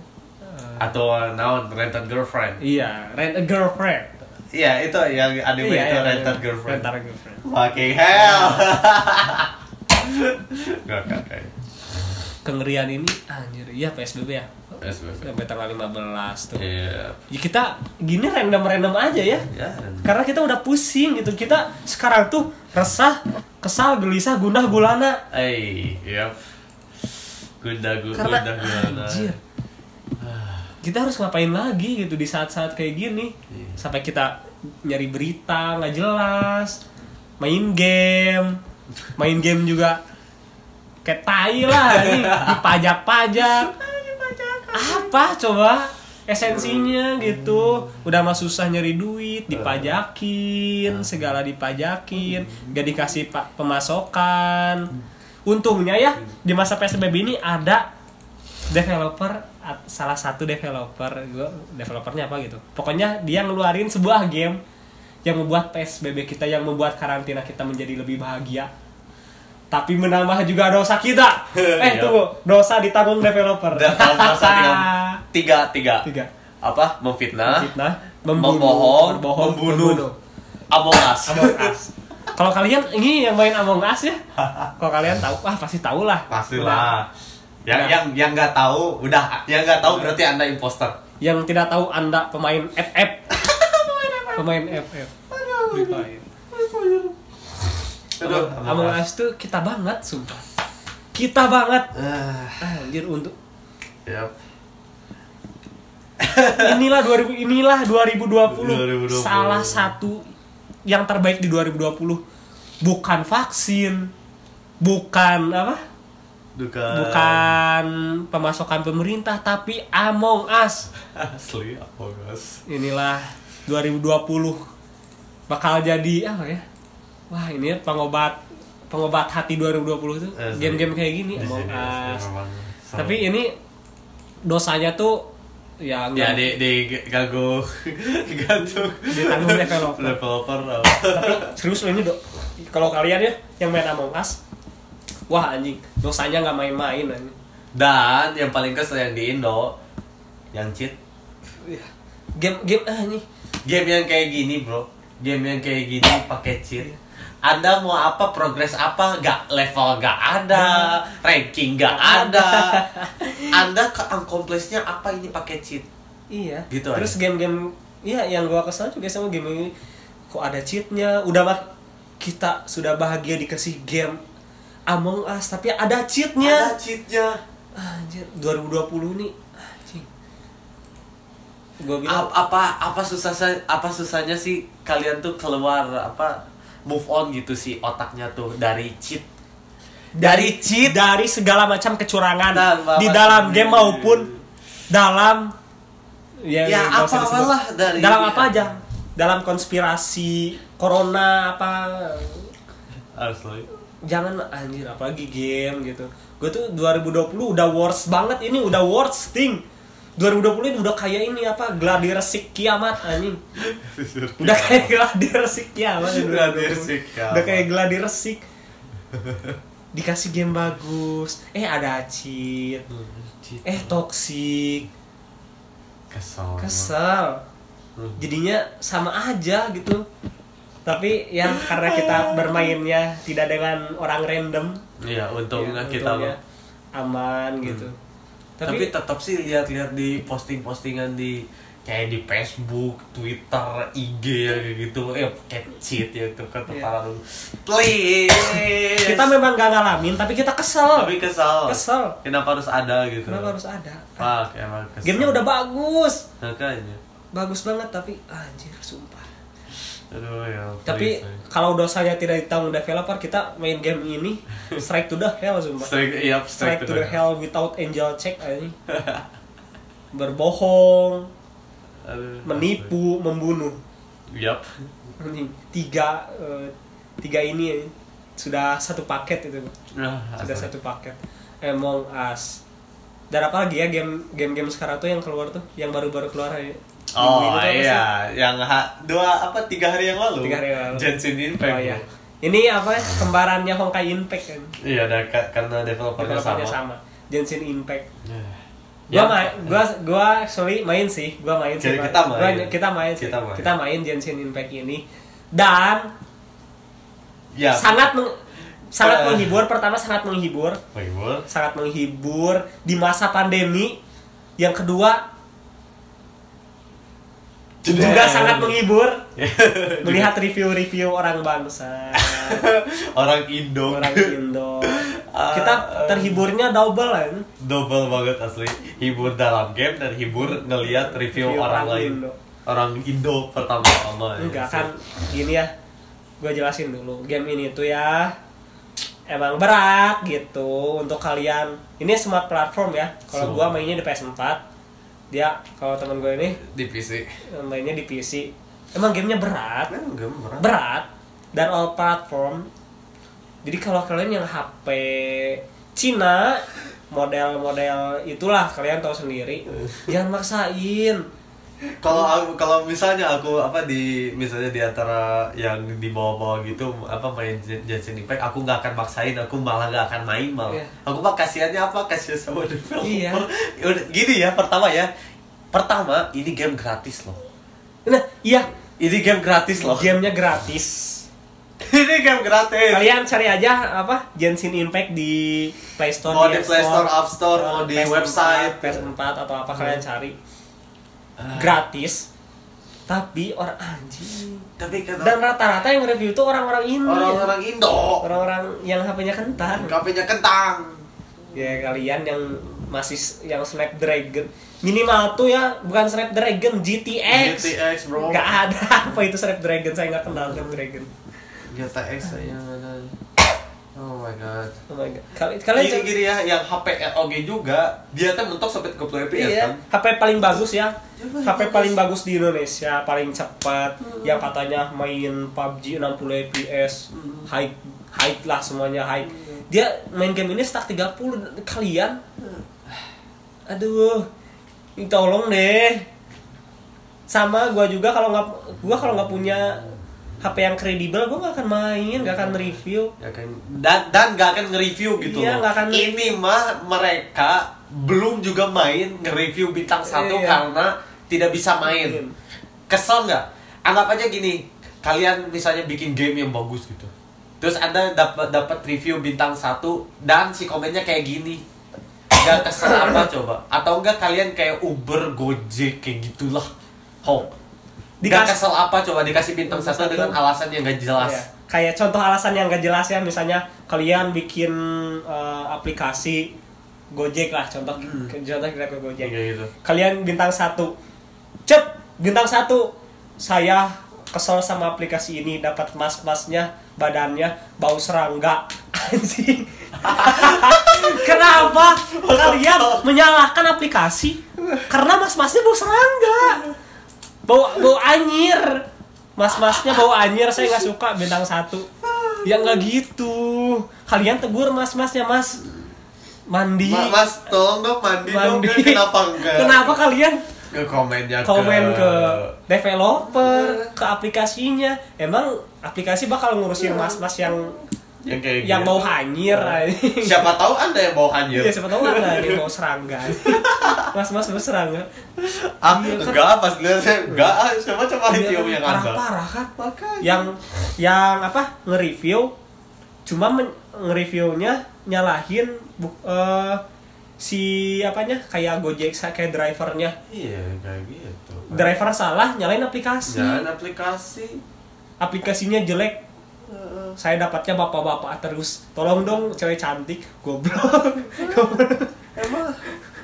Atau naon rented girlfriend. iya rent a girlfriend Iya, itu yang anime itu iya, rented girlfriend. rented girlfriend Fucking hell. [laughs] Gak kengerian ini anjir iya PSBB ya SBB. sampai tanggal 15 tuh Iya. ya kita gini random-random aja ya Ya. karena kita udah pusing gitu kita sekarang tuh resah kesal gelisah gundah gulana Eh, yep. Gunda gunda karena gunda gulana. anjir kita harus ngapain lagi gitu di saat-saat kayak gini. Iya. sampai kita nyari berita nggak jelas main game. Main game juga kayak tai lah [laughs] ini dipajak-pajak. Apa coba esensinya gitu? Udah mah susah nyari duit dipajakin segala dipajakin gak dikasih pak pemasokan untungnya ya di masa psbb ini ada developer salah satu developer gua developernya apa gitu pokoknya dia ngeluarin sebuah game yang membuat psbb kita yang membuat karantina kita menjadi lebih bahagia tapi menambah juga dosa kita [laughs] eh Iya. tunggu dosa ditanggung developer masa [laughs] tiga, tiga, tiga. Apa? Memfitnah, fitnah membohong, berbohong, membunuh. Among Us. Among Us. [laughs] Kalau kalian ini yang main Among Us ya? Kalau kalian tahu, ah pasti tahu lah. Pastilah. Yang Udah. yang yang nggak tahu, udah yang nggak tahu berarti anda imposter. Yang tidak tahu Anda pemain FF. [laughs] pemain FF. Free Fire. Aduh, Among Us tuh kita banget, sumpah. Kita banget. Ah, Anjir untuk yap. [laughs] inilah 2000 inilah 2020. 2020. Salah satu yang terbaik di 2020 bukan vaksin, bukan apa? Duka. bukan pemasukan pemerintah tapi Among Us. Asli Among Us. inilah 2020 bakal jadi apa ya. Wah ini pengobat pengobat hati 2020 itu. Eh, game-game kayak gini Di Among ya, Us. tapi ini dosanya tuh ya ya nggak di di gago [laughs] gantung Ditanggung developer. developer tapi serius loh ini dok. Kalau kalian ya yang main Among Us wah anjing. Dosanya nggak main-main anjing. Dan yang paling kesel yang di Indo yang cheat. Game game ah ini game yang kayak gini bro. Game yang kayak gini pakai cheat. Anda mau apa progres apa gak level gak ada ranking gak ada. [laughs] Anda ke accomplishnya apa ini pakai cheat? Iya. Gitu Terus game-game iya yang gua kesel juga sama game ini. Kok ada cheatnya. Udah mah kita sudah bahagia dikasih game Among Us tapi ada ada cheatnya. cheatnya Anjir, 2020 nih. Anjing. Gua bilang Ap- apa apa susah apa susahnya sih kalian tuh keluar apa move on gitu sih otaknya tuh dari cheat? Dari cheat? dari segala macam kecurangan Tanpa di dalam game maupun dalam Ya, usah apa lah dari- dalam apa aja? Dalam konspirasi corona apa? Asli jangan anjir apalagi game gitu. Gue tuh 2020 udah worst banget ini udah worst thing. 2020 ini udah kayak ini apa gladi resik kiamat anjing. [laughs] Udah kayak gladi resik kiamat ini Gladi 2020. resik kiamat. udah kayak gladi resik dikasih game bagus. Eh ada cheat. Cheat. eh toxic. Kesel. Kesel. Hmm. jadinya sama aja gitu tapi ya karena kita bermainnya tidak dengan orang random. Iya untungnya ya, kita untungnya aman gitu. Tapi, tapi, tetap sih lihat-lihat di posting-postingan di kayak di Facebook, Twitter, IG ya kayak gitu. Eh kayak cheat ya itu kata Iya. para lu please. Kita memang gak ngalamin tapi kita kesel. Tapi kesel. Kesel. Kenapa harus ada gitu? Kenapa harus ada? Fuck, emang kesel. Gamenya udah bagus. Makanya. Bagus banget tapi anjir sumpah aduh ya tapi please, kalau dosanya tidak ditanggung developer kita main game ini strike to the hell sumpah strike iya strike to the hell without angel check aja [laughs] berbohong Aduh, menipu membunuh. Yap. Tiga eh, tiga ini ya, sudah satu paket itu. Nah, sudah asli. satu paket. Among Us. Dan apa lagi ya game game game sekarang tuh yang keluar tuh yang baru-baru keluar ya Oh sih? iya, yang ha- dua apa tiga hari yang lalu. Tiga hari yang lalu. Genshin Impact. oh, iya. ini apa ya kembarannya Honkai Impact kan Iya, ada ka- karena developernya developernya sama. sama Genshin Impact Ya. gua main gua gua sorry main sih gua main sih Jadi Gua- kita main. gua- kita main sih Kita main. kita main Genshin Impact ini dan Ya. sangat meng- sangat Eh. menghibur pertama sangat menghibur Menghibur. sangat menghibur di masa pandemi yang kedua juga sangat menghibur. [laughs] Melihat review-review orang bangsa. [laughs] Orang Indo. orang Indo. [laughs] Kita terhiburnya double kan? Double banget asli. Hibur dalam game dan hibur ngelihat review, Review orang, orang lain. Indo. orang Indo pertama-tama ya. enggak kan gini ya. Gue jelasin dulu. Game ini tuh ya emang berat gitu untuk kalian. Ini smart platform ya. Kalau Semua. gue mainnya di PS4 dia kalau temen gue ini di PC mainnya di PC emang gamenya berat? Emang game berat. Berat dan all platform. Jadi kalau kalian yang HP Cina model-model itulah kalian tahu sendiri. Jangan maksain kalau aku kalau misalnya aku apa di misalnya di antara yang di bawah-bawah gitu apa main Genshin Impact aku nggak akan maksain aku malah nggak akan main malah. Iya. aku mah kasihannya apa kasihan sama developer Iya. [laughs] Udah, gini ya pertama ya. Pertama ini game gratis loh. Nah iya. Ini game gratis loh. Gamenya gratis. [laughs] Ini game gratis. Kalian cari aja apa Genshin Impact di Play Store Mau di App Play Store, App Store, mau di PS4, website. PS4 atau apa kalian cari. Gratis tapi orang anjing. Tapi kan dan rata-rata yang review itu orang-orang ini orang-orang Indo. Orang-orang yang HP-nya kentang. HP-nya kentang. Ya kalian yang masih yang Snapdragon minimal tuh ya bukan Snapdragon GTX GTX bro. Nggak ada [laughs] apa itu Snapdragon saya nggak kenal Snapdragon GTX saya mana oh my god. Oh my god. Kali- kalian gini, cek- gini ya yang HP ROG juga dia tuh mentok sampai 30 fps iya kan? HP paling bagus ya. HP bagus. paling bagus di Indonesia paling cepat yang katanya main PUBG 60 fps high high lah semuanya high dia main game ini stuck 30 kalian. Aduh ini tolong deh. Sama gua juga kalau nggak gua kalau nggak punya HP yang kredibel gua nggak akan main nggak akan review. Ya kan dan dan gak akan nge-review gitu Iya, loh. nggak akan ini mah mereka belum juga main nge-review bintang satu Iya. karena tidak bisa main. Iya. kesel nggak? Anggap aja gini kalian misalnya bikin game yang bagus gitu. Terus anda dapat dapat review bintang satu dan si komennya kayak gini. Nggak kesel apa coba? Atau enggak kalian kayak Uber Gojek kayak gitulah. Ho Dikasih Dikas- kesel apa coba dikasih bintang satu dengan alasan yang gak jelas. Iya. Kayak contoh alasan yang gak jelas ya, misalnya kalian bikin eh, aplikasi Gojek lah, contoh contoh kita Gojek. kayak gitu. Kalian bintang satu, cep bintang satu, saya kesel sama aplikasi ini dapat mas-masnya badannya bau serangga. [laughs] Anjing. [laughs] Kenapa? Kalian menyalahkan aplikasi karena mas-masnya bau serangga bau bau anyir mas-masnya bau anyir saya nggak suka bintang satu. Ya nggak gitu. Kalian tegur mas-masnya mas. Mandi. Ma- mas tolong dong mandi, dong mandi. kenapa enggak? Kenapa kalian? Ke komennya komen ke developer ke aplikasinya. Emang aplikasi bakal ngurusin mas-mas yang yang kayak yang gitu. bau hanyir siapa tahu anda yang bau hanyir. Iya siapa tahu ada yang bau serangga. [laughs] Mas-mas bau serangga. Ah Iya, kan? enggak pas lihat saya enggak ah coba coba review yang anda parah-parah kan? Makanya. Yang yang apa nge-review cuma nge-reviewnya nyalahin bu, eh, si apanya kayak Gojek kayak drivernya. Iya kayak gitu driver salah nyalain aplikasi. Jangan aplikasi. Aplikasinya jelek saya dapatnya bapak-bapak terus tolong dong cewek cantik goblok [laughs] emang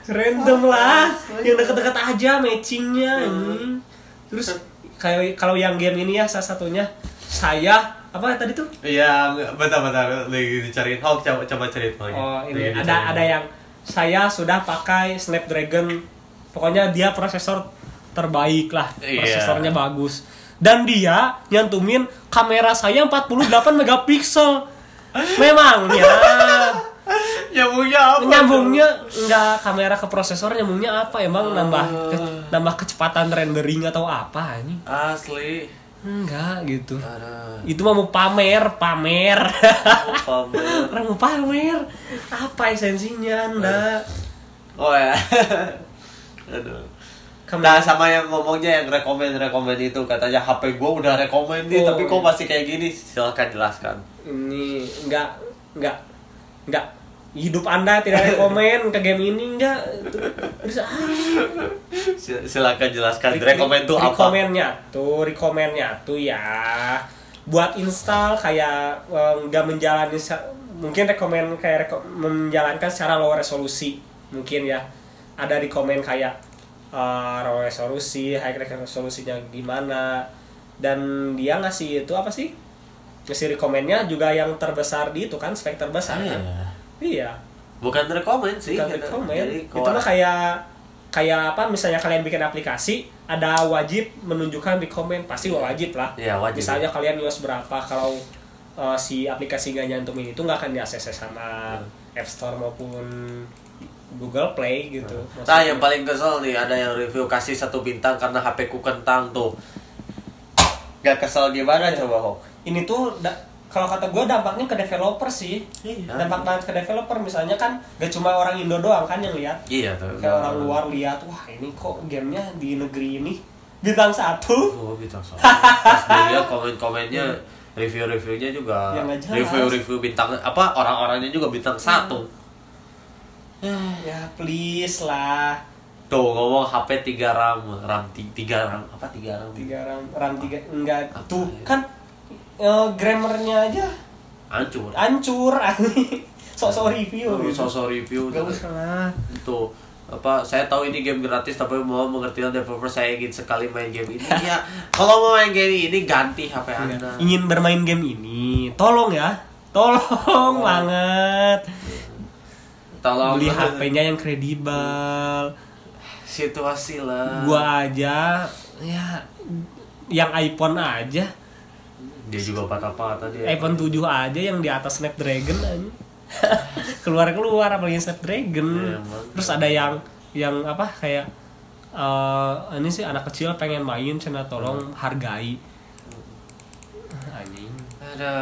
random lah yang deket-deket aja matchingnya ini terus kayak kalau yang game ini ya salah satunya saya apa tadi tuh Iya, bentar bentar lagi dicariin. Oh, coba coba cerita lagi. oh ini Lagi ada dicariin. ada yang saya sudah pakai Snapdragon pokoknya dia prosesor terbaik lah Iya. prosesornya bagus dan dia nyantumin kamera saya 48 megapiksel memangnya nyambungnya apa? nyambungnya nggak kamera ke prosesor nyambungnya apa emang nambah ke- nambah kecepatan rendering atau apa ini Asli. enggak gitu Ada. itu mah mau pamer pamer Pamer. [laughs] orang mau pamer apa esensinya anda Oh ya. [laughs] Aduh. Nah sama yang ngomongnya yang rekomend rekomend itu. Katanya HP gue udah rekomend nih Oh, tapi kok masih kayak gini? Silahkan jelaskan. ini enggak enggak enggak hidup anda tidak rekomen ke game ini enggak terus ah, Sil- Silakan jelaskan. Re- rekomend tuh apa? rekomennya tuh rekomennya tuh ya. Buat install kayak eh, nggak menjalani sa- mungkin rekomen kayak reko- menjalankan secara low resolusi. Mungkin ya. Ada di komen kayak uh, low resolusi high resolusinya gimana dan dia ngasih itu apa sih ngasih rekomennya juga yang terbesar di itu kan spek terbesar kan Iya. iya Bukan rekomen sih. bukan gitu. rekomen Jadi itu mah kayak kayak apa misalnya kalian bikin aplikasi ada wajib menunjukkan rekomen pasti wajib lah Iya, wajib. misalnya kalian iOS berapa kalau uh, si aplikasi gak nyantumin itu nggak akan diakses sama Hmm. App Store maupun Google Play gitu Nah, Maksudnya- yang paling kesel nih ada yang review kasih satu bintang karena HP ku kentang tuh. Gak kesel gimana Iya. coba Hok? ini tuh kalau kata gue dampaknya ke developer sih Iya. dampak banget ke developer misalnya kan gak cuma orang Indo doang kan yang lihat Iya tuh. kayak orang luar lihat wah ini kok gamenya di negeri ini bintang satu Oh, bintang satu. Pas dilihat komen-komennya, [laughs] review-reviewnya juga review-review bintang apa orang-orangnya juga bintang satu. Ya please lah. Tuh ngomong HP 3 RAM, RAM 3 RAM apa 3 RAM? tiga ram ram tiga enggak. Apa tuh ya? kan eh, grammarnya aja Hancur. hancur [laughs] sok-sok review. Oh. Sosok review. Gak usah lah. Itu apa saya tahu ini game gratis tapi mau mengerti developer saya ingin sekali main game ini. [laughs] Ya kalau mau main game ini ganti HP anda. Ingin bermain game ini tolong ya. Tolong banget tolong beli HP-nya yang kredibel. Situasi lah. Gua aja ya yang iPhone aja. Dia juga patah-patah dia. iPhone 7 aja yang di atas Snapdragon aja. [laughs] Keluar keluar apalagi Snapdragon. Emang. terus ada yang yang apa kayak eh ini sih anak kecil pengen main cina tolong hargai. Anjing. Ada.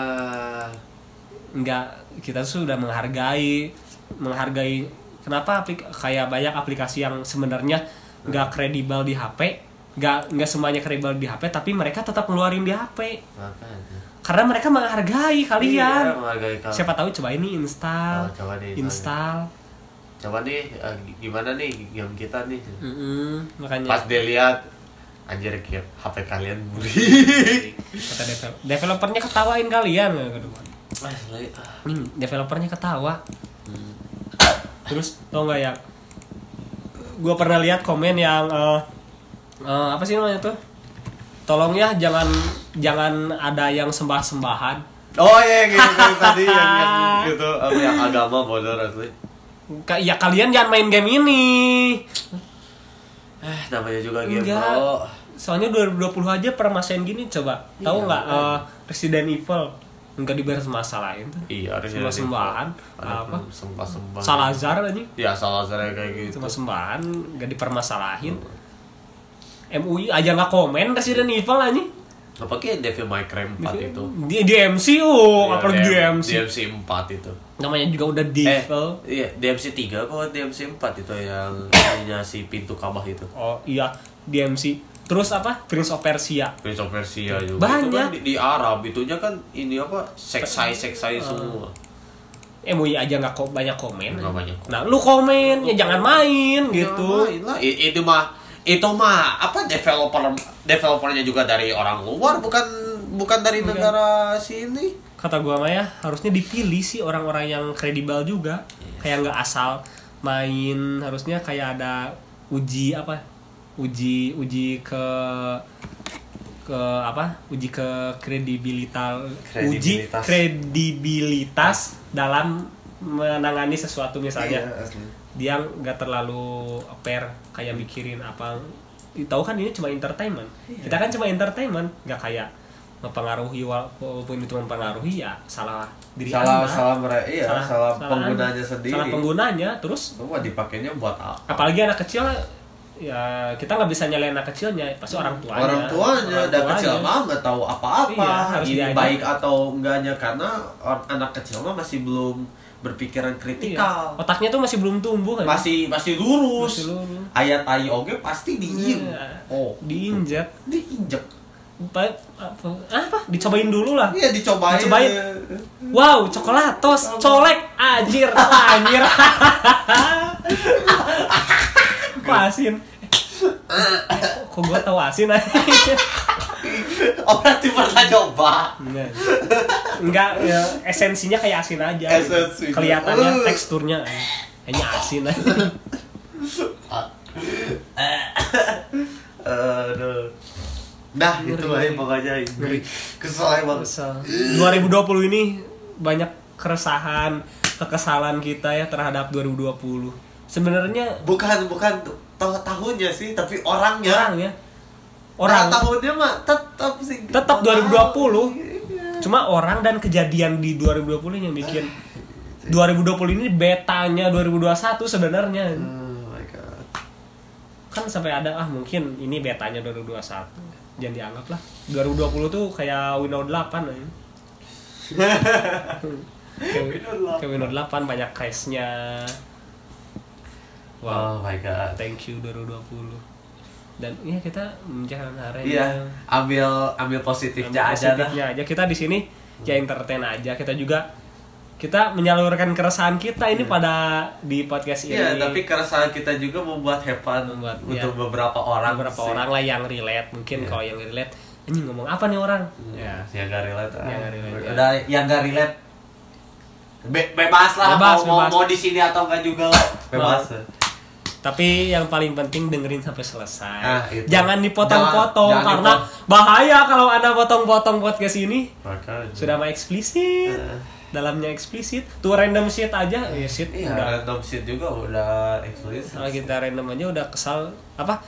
Enggak kita sudah menghargai menghargai kenapa aplik kayak banyak aplikasi yang sebenarnya nggak kredibel di HP nggak nggak semuanya kredibel di HP tapi mereka tetap ngeluarin di HP makanya. Karena mereka menghargai kalian. Iya, menghargai kalian. siapa tahu coba ini install Oh, coba deh, install. coba nih eh, gimana nih game kita nih? Makanya. Pas dia lihat anjir kayak HP kalian buri. Kata devel- developernya ketawain kalian ini developernya ketawa terus tau nggak ya gue pernah lihat komen yang eh, eh, apa sih namanya tuh tolong ya jangan jangan ada yang sembah sembahan Oh iya yang gitu tadi yang, yang [laughs] gitu apa yang agama bodoh asli. ya kalian jangan main game ini Eh namanya juga game Enggak. bro. soalnya 2020 aja permasalahan gini coba tahu Iya, nggak kan. eh, Resident Evil nggak dibahas masalahin tuh Iya ada Sembah sembahan apa? sembah sembah. Salazar aja Ya Salazar kayak gitu. cuma sembahan nggak dipermasalahin. MUI aja nggak komen Resident Evil aja Apa kayak Devil May Cry 4 itu? di, di MC oh Iya, apalagi di DM- MC DMC 4 itu. namanya juga udah Eh, Devil. iya DMC 3 kok DMC 4 itu yang ininya si pintu Ka'bah itu. oh iya di MC terus apa Prince of Persia Prince of Persia juga. Banyak. Itu kan di, di Arab itunya kan ini apa? Seksai seksai semua. MUI aja nggak kok banyak komen Nggak banyak komen. nah lu komen ya jangan main gitu Ya, main lah. I- itu mah itu mah apa developer developernya juga dari orang luar bukan bukan dari Bukan. negara sini. kata gua mah ya harusnya dipilih sih orang-orang yang kredibel juga kayak nggak asal main harusnya kayak ada uji apa uji uji ke ke apa uji ke kredibilitas uji Kredibilitas. dalam menangani sesuatu misalnya asli. dia nggak terlalu fair kayak mikirin apa tahu kan ini cuma entertainment kita kan cuma entertainment nggak kayak mempengaruhi walaupun itu mempengaruhi ya salah diri salah Anda. salah mereka iya salah, penggunanya Anda. sendiri. salah penggunanya terus Wah dipakainya buat apa? apalagi anak kecil ya kita nggak bisa nyalain anak kecilnya pasti orang tuanya Orang tuanya, Orang dan tuanya. kecil mah nggak tahu apa-apa. Iya, harus baik atau enggaknya karena anak kecil mah masih belum berpikiran Iya. kritikal. otaknya tuh masih belum tumbuh kan Masih masih lurus. Masih lurus. Ayat tai oge pasti diim. Iya. Oh, diinjak diinjek. apa, apa dicobain dulu lah Iya dicobain. Dicobain. Wow, coklatos, colek, anjir, anjir. [laughs] Kok asin? Kok gua tahu asin aja? Oh berarti pernah coba. Enggak. Enggak, ya, esensinya kayak asin aja. Esensinya. Kelihatannya teksturnya eh, kayaknya asin aja. Aduh. Nah, itu aja pokoknya Ngeri. Kesel emang. Kesel. 2020 ini banyak keresahan, kekesalan kita ya terhadap 2020. Sebenarnya Bukan bukan ta- tahunnya sih, tapi orangnya. orang ya. Orang Nah, tahunnya mah tetap sih. Tetap Mahal. 2020. Iya. cuma orang dan kejadian di 2020 yang bikin 2020 ini betanya 2021 sebenarnya. Oh my god. Kan sampai ada ah mungkin ini betanya 2021. Jangan dianggap lah. 2020 tuh kayak Windows 8 aja. Kayak Windows 8. kayak Windows 8 banyak case-nya. Oh my god. Thank you 2020. Dan ya kita menjalankan Iya, ambil ambil positifnya aja dah. positifnya aja. Kita di sini ya entertain aja. Kita juga kita menyalurkan keresahan kita ini pada di podcast ini. Iya, tapi keresahan kita juga membuat fun Membuat, untuk iya. beberapa orang. beberapa sih. orang lah yang relate. Mungkin Iya. kalau yang relate, anjing ngomong apa nih orang? Ya, yang gak relate. ah. Yang gak relate, ya. Udah yang gak relate. Be- bebas lah Bebas, mau, bebas. mau mau di sini atau enggak juga lah. Bebas. Tapi yang paling penting dengerin sampai selesai. Ah, itu. Jangan dipotong-potong Jangan- jangan karena bahaya kalau Anda potong-potong podcast ini. Makanya. Sudah mah eksplisit. Eh. Dalamnya eksplisit. Tuh random shit aja, ya shit Iya, udah. random shit juga udah eksplisit. Kalau kita random aja udah kesal apa?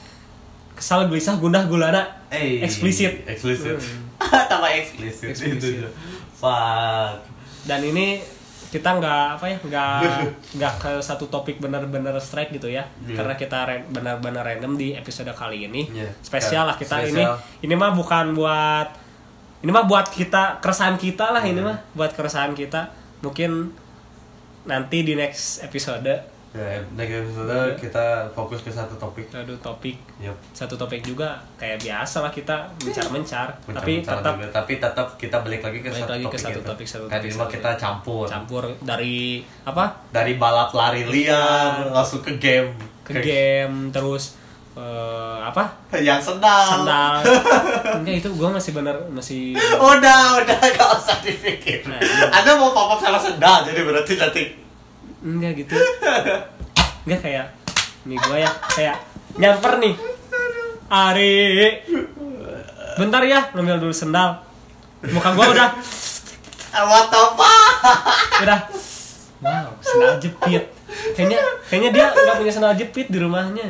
Kesal gelisah gundah gulana. Eh, Eksplisit. Eksplisit. Hmm. [laughs] Tambah eksplisit. Eksplisit. Itu. Fuck. Dan ini kita nggak apa ya nggak [laughs] nggak ke satu topik benar-benar strike gitu ya Iya. karena kita benar-benar random di episode kali ini Iya. spesial lah kita Spesial. ini ini mah bukan buat ini mah buat kita keresahan kita lah ini Iya. mah buat keresahan kita mungkin nanti di next episode Ya, next episode Iya. kita fokus ke satu topik. aduh topik Yup. satu topik juga kayak biasa lah kita mencar-mencar tapi Mencar-mencar tetap juga. tapi tetap kita balik lagi ke Balik satu lagi ke topik satu itu. topik, satu topik, satu kita campur campur dari apa dari balap lari liar langsung ke game ke game terus eh, apa yang sendal sendal [laughs] enggak itu gue masih bener masih udah udah gak usah dipikir Nah, iya. anda mau pop up sama sendal jadi berarti nanti enggak gitu. Enggak kayak nih gue ya kayak nyamper nih. Ari. Bentar ya ngambil dulu sendal. Muka gue udah. Ah, what the fuck? Udah. Wow sendal jepit. Kayaknya kayaknya dia nggak punya sendal jepit di rumahnya.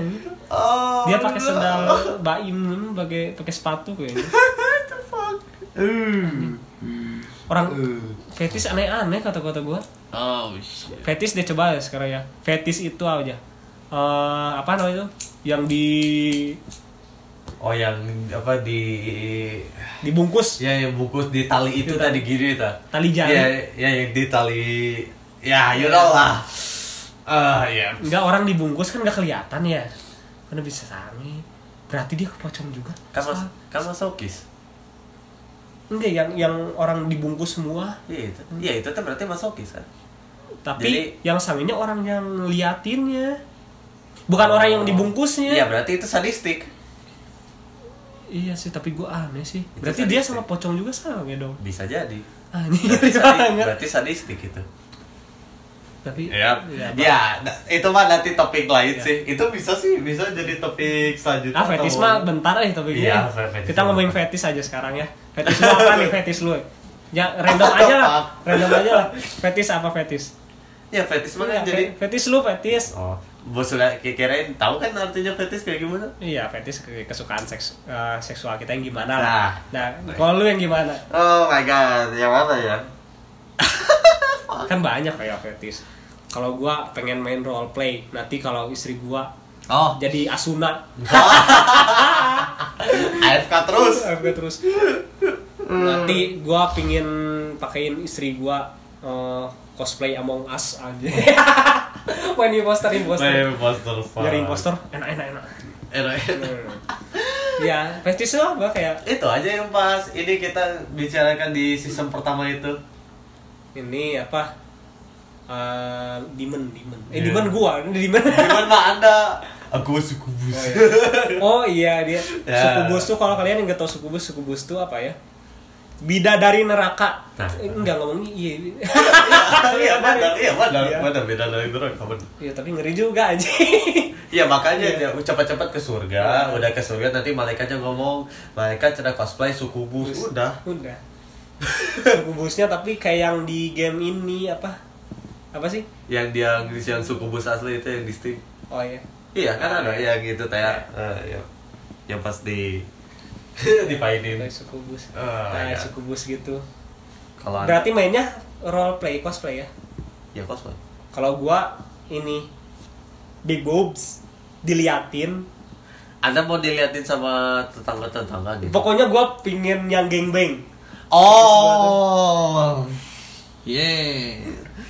Oh, dia pakai sendal baim pakai pakai sepatu kayaknya. What the fuck? Orang Uh. Fetis aneh-aneh kata-kata gue oh shit. Fetis deh coba ya sekarang ya. Fetis itu aja. Eh apa namanya itu? Yang di oh yang apa di dibungkus. Ya yang bungkus di tali itu Di tadi gini ta tali jari. Ya ya yang di tali. Ya you know lah. Ah ya. Enggak orang dibungkus kan nggak kelihatan ya. Karena bisa sange berarti dia kepocong juga. Kan mas kan masokis enggak yang yang orang dibungkus semua. Iya itu iya itu tuh berarti masokis kan? Tapi Jadi- yang sangenya orang yang liatinnya. Bukan orang yang dibungkusnya. Iya berarti itu sadistik. Iya sih tapi gua aneh sih. Itu berarti dia sadistik. sama pocong juga sange dong. Bisa jadi. Anjir berarti, [laughs] sadi- berarti sadistik itu tapi ya ya, ya nah, itu mah nanti topik lain Ya. sih itu bisa sih bisa jadi topik selanjutnya Ah fetis mah bentar eh Iya, gini. fetis Kita ngomongin fetis aja sekarang ya. Fetis lu apa nih fetis lu? Ya random [laughs] aja lah. Random aja lah. Fetis apa fetis? ya fetis mah kan Iya, jadi fe- fetis lu fetis. oh bos sudah kirain tahu kan artinya fetis kayak gimana Iya, fetis ke- kesukaan seks eh, seksual kita yang gimana lah. Nah. Nah, kalau lu yang gimana? oh my god yang mana ya [laughs] Kan banyak kayak fetis. Kalau gua pengen main role play, nanti kalau istri gua oh jadi Asuna. [laughs] AFK terus [laughs] Oke terus. Nanti gua pingin pakein istri gua eh, cosplay Among Us aja. [laughs] Main imposter imposter. imposter Nyari imposter enak enak enak. enak ya, festis lah gua kayak itu aja yang pas ini kita bicarakan di season pertama itu ini apa? Eh demon demon. Eh Iya. demon gua, ini demon. [laughs] gimana mah anda Aku suku bus. Oh iya, [laughs] oh, iya dia Ya. suku bus tuh kalau kalian yang nggak tahu suku bus, suku bus tuh apa ya? Bidadari neraka. Nah. Eh, enggak ngomong [laughs] iya. Iya benar, iya benar, Iya. benar beda dari neraka. Iya, tapi ngeri juga aja. Iya makanya Iya. dia cepat-cepat ke surga, udah ke surga nanti malaikatnya ngomong, malaikat cerah cosplay suku bus, udah. Udah. suku busnya tapi kayak yang di game ini apa? Apa sih? Yang dia yang suku bus asli itu yang di Steam. Oh iya. Iya kan ada ya gitu kayak eh, ya. yang pas di [laughs] dipainin. Kayak suku bus. Oh, nah, iya. suku bus gitu. Kalau Berarti mainnya role play, cosplay ya? ya cosplay. Kalau gua ini big boobs diliatin. Anda mau diliatin sama tetangga-tetangga gitu? Pokoknya gua pingin yang gangbang. Oh. Yeah.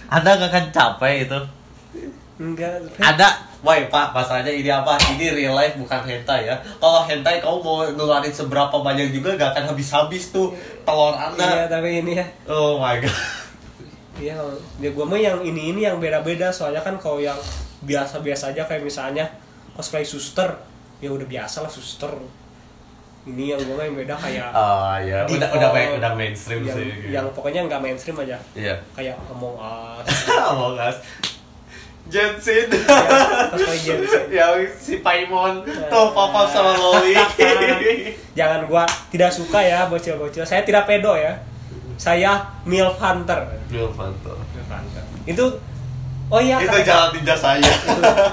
Anda gak akan capek itu. Enggak. Ada, woi pak, masalahnya ini apa? Ini real life bukan hentai ya. Kalau hentai kamu mau ngeluarin seberapa banyak juga gak akan habis-habis tuh telur Iya, anda. tapi ini ya. Oh my god. Iya, ya gua mah yang ini ini yang beda-beda soalnya kan kalau yang biasa-biasa aja kayak misalnya cosplay suster, ya udah biasa lah suster. Ini yang mah yang beda kayak Ah ya, udah default, udah main- udah mainstream yang, sih. Yang pokoknya nggak mainstream aja. Iya. Kayak Among Us. [laughs] Among Us. Jensin. [laughs] ya, cosplay Jensen. yang si Paimon tuh papa sama Loli. [laughs] Jangan gua tidak suka ya bocil-bocil. Saya tidak pedo ya. Saya MILF Hunter. MILF Hunter. Itu Oh iya, Itu jalan ninja saya.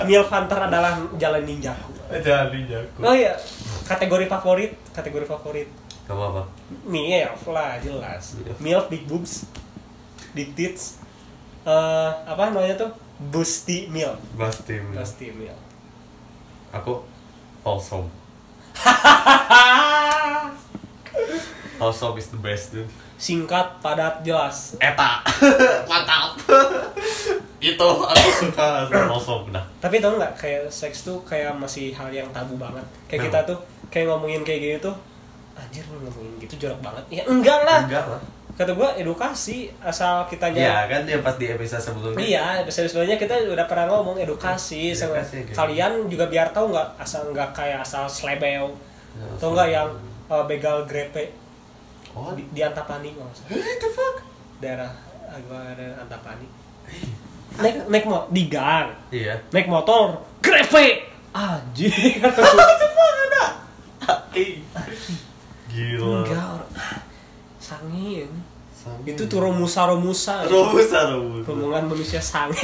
MILF Hunter adalah jalan ninjaku. jalan ninjaku. Oh iya, kategori favorit, kategori favorit. Gak apa-apa. MILF lah jelas. Milf. MILF big boobs, big tits. Eh, apa namanya tuh? Busty MILF. Busty MILF. Aku wholesome. Wholesome [laughs] is the best dude. Singkat, padat, jelas. Eta. [laughs] Mantap. [laughs] Itu aku suka wholesome dah. Tapi tau nggak kayak seks tuh kayak masih hal yang tabu banget. Kayak Memang. kita tuh kayak ngomongin kayak gini tuh anjir ngomongin gitu jorok banget. Ya enggak lah. Enggak lah. Kata gua edukasi asal kita Iya kan yang pas di episode sebelumnya. Iya, episode sebelumnya kita udah pernah ngomong edukasi, sama Edukasi, gitu. kalian juga biar tahu nggak asal nggak kayak asal slebeo, Ya, atau nggak yang uh, begal grepe Oh, di, di Antapani nggak usah. what the fuck? daerah agak ada Antapani. Naik naik mo di gang, Iya. naik motor grepe, anjir. Gila. Enggak, orang sange. Sange. Itu tuh romusa romusa. Romusa Romusa. Rombongan manusia sange.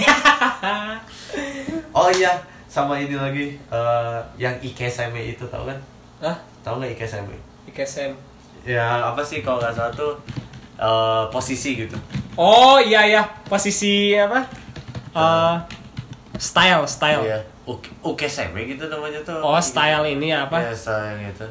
Oh iya, sama ini lagi eh, yang Ikesame itu tau kan? Hah? Tahu nggak Ikesame? IKSM. Ya apa sih kalau nggak salah tuh eh, posisi gitu. Oh iya ya posisi apa? Eh style style. Iya. Uke- Ukesame gitu namanya tuh. Oh style ini apa? Iya, style yang itu.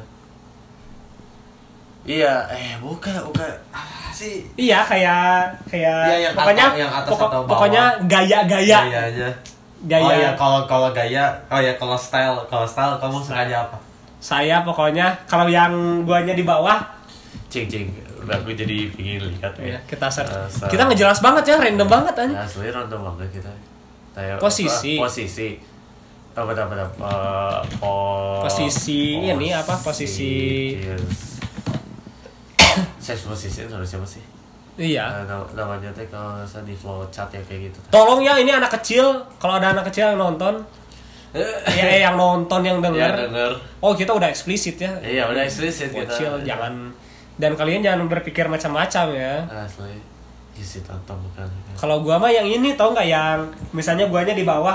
Iya, eh bukan, bukan. Apa sih? Iya kayak kayak Iya, yang pokoknya atas- yang atas pokok- atau bawah. pokoknya gaya-gaya Gayanya. gaya. Oh iya, kalau kalau gaya, oh ya kalau style, kalau style kamu sukanya apa? Saya pokoknya kalau yang guanya di bawah Cing cing, aku jadi pingin lihat ya, ya. kita search. Eh, kita ngejelas banget ya, random banget aja. Asli random banget kita. Kayak Posisi. apa? Posisi. Apa apa apa? Eh, po- Posisi ini apa? Posisi- yes. Sex position harusnya apa sih? Iya. Eh, nam- namanya teh kalau salah di flow chat ya kayak gitu. Tolong ya ini anak kecil, kalau ada anak kecil yang nonton, [coughs] ya yang nonton yang Ya denger. denger. Oh kita udah eksplisit ya. Iya udah eksplisit kita. Bocil jangan dan kalian jangan berpikir macam-macam ya. Asli. Isi bukan. Kalau gua mah yang ini tau nggak yang misalnya guanya di bawah,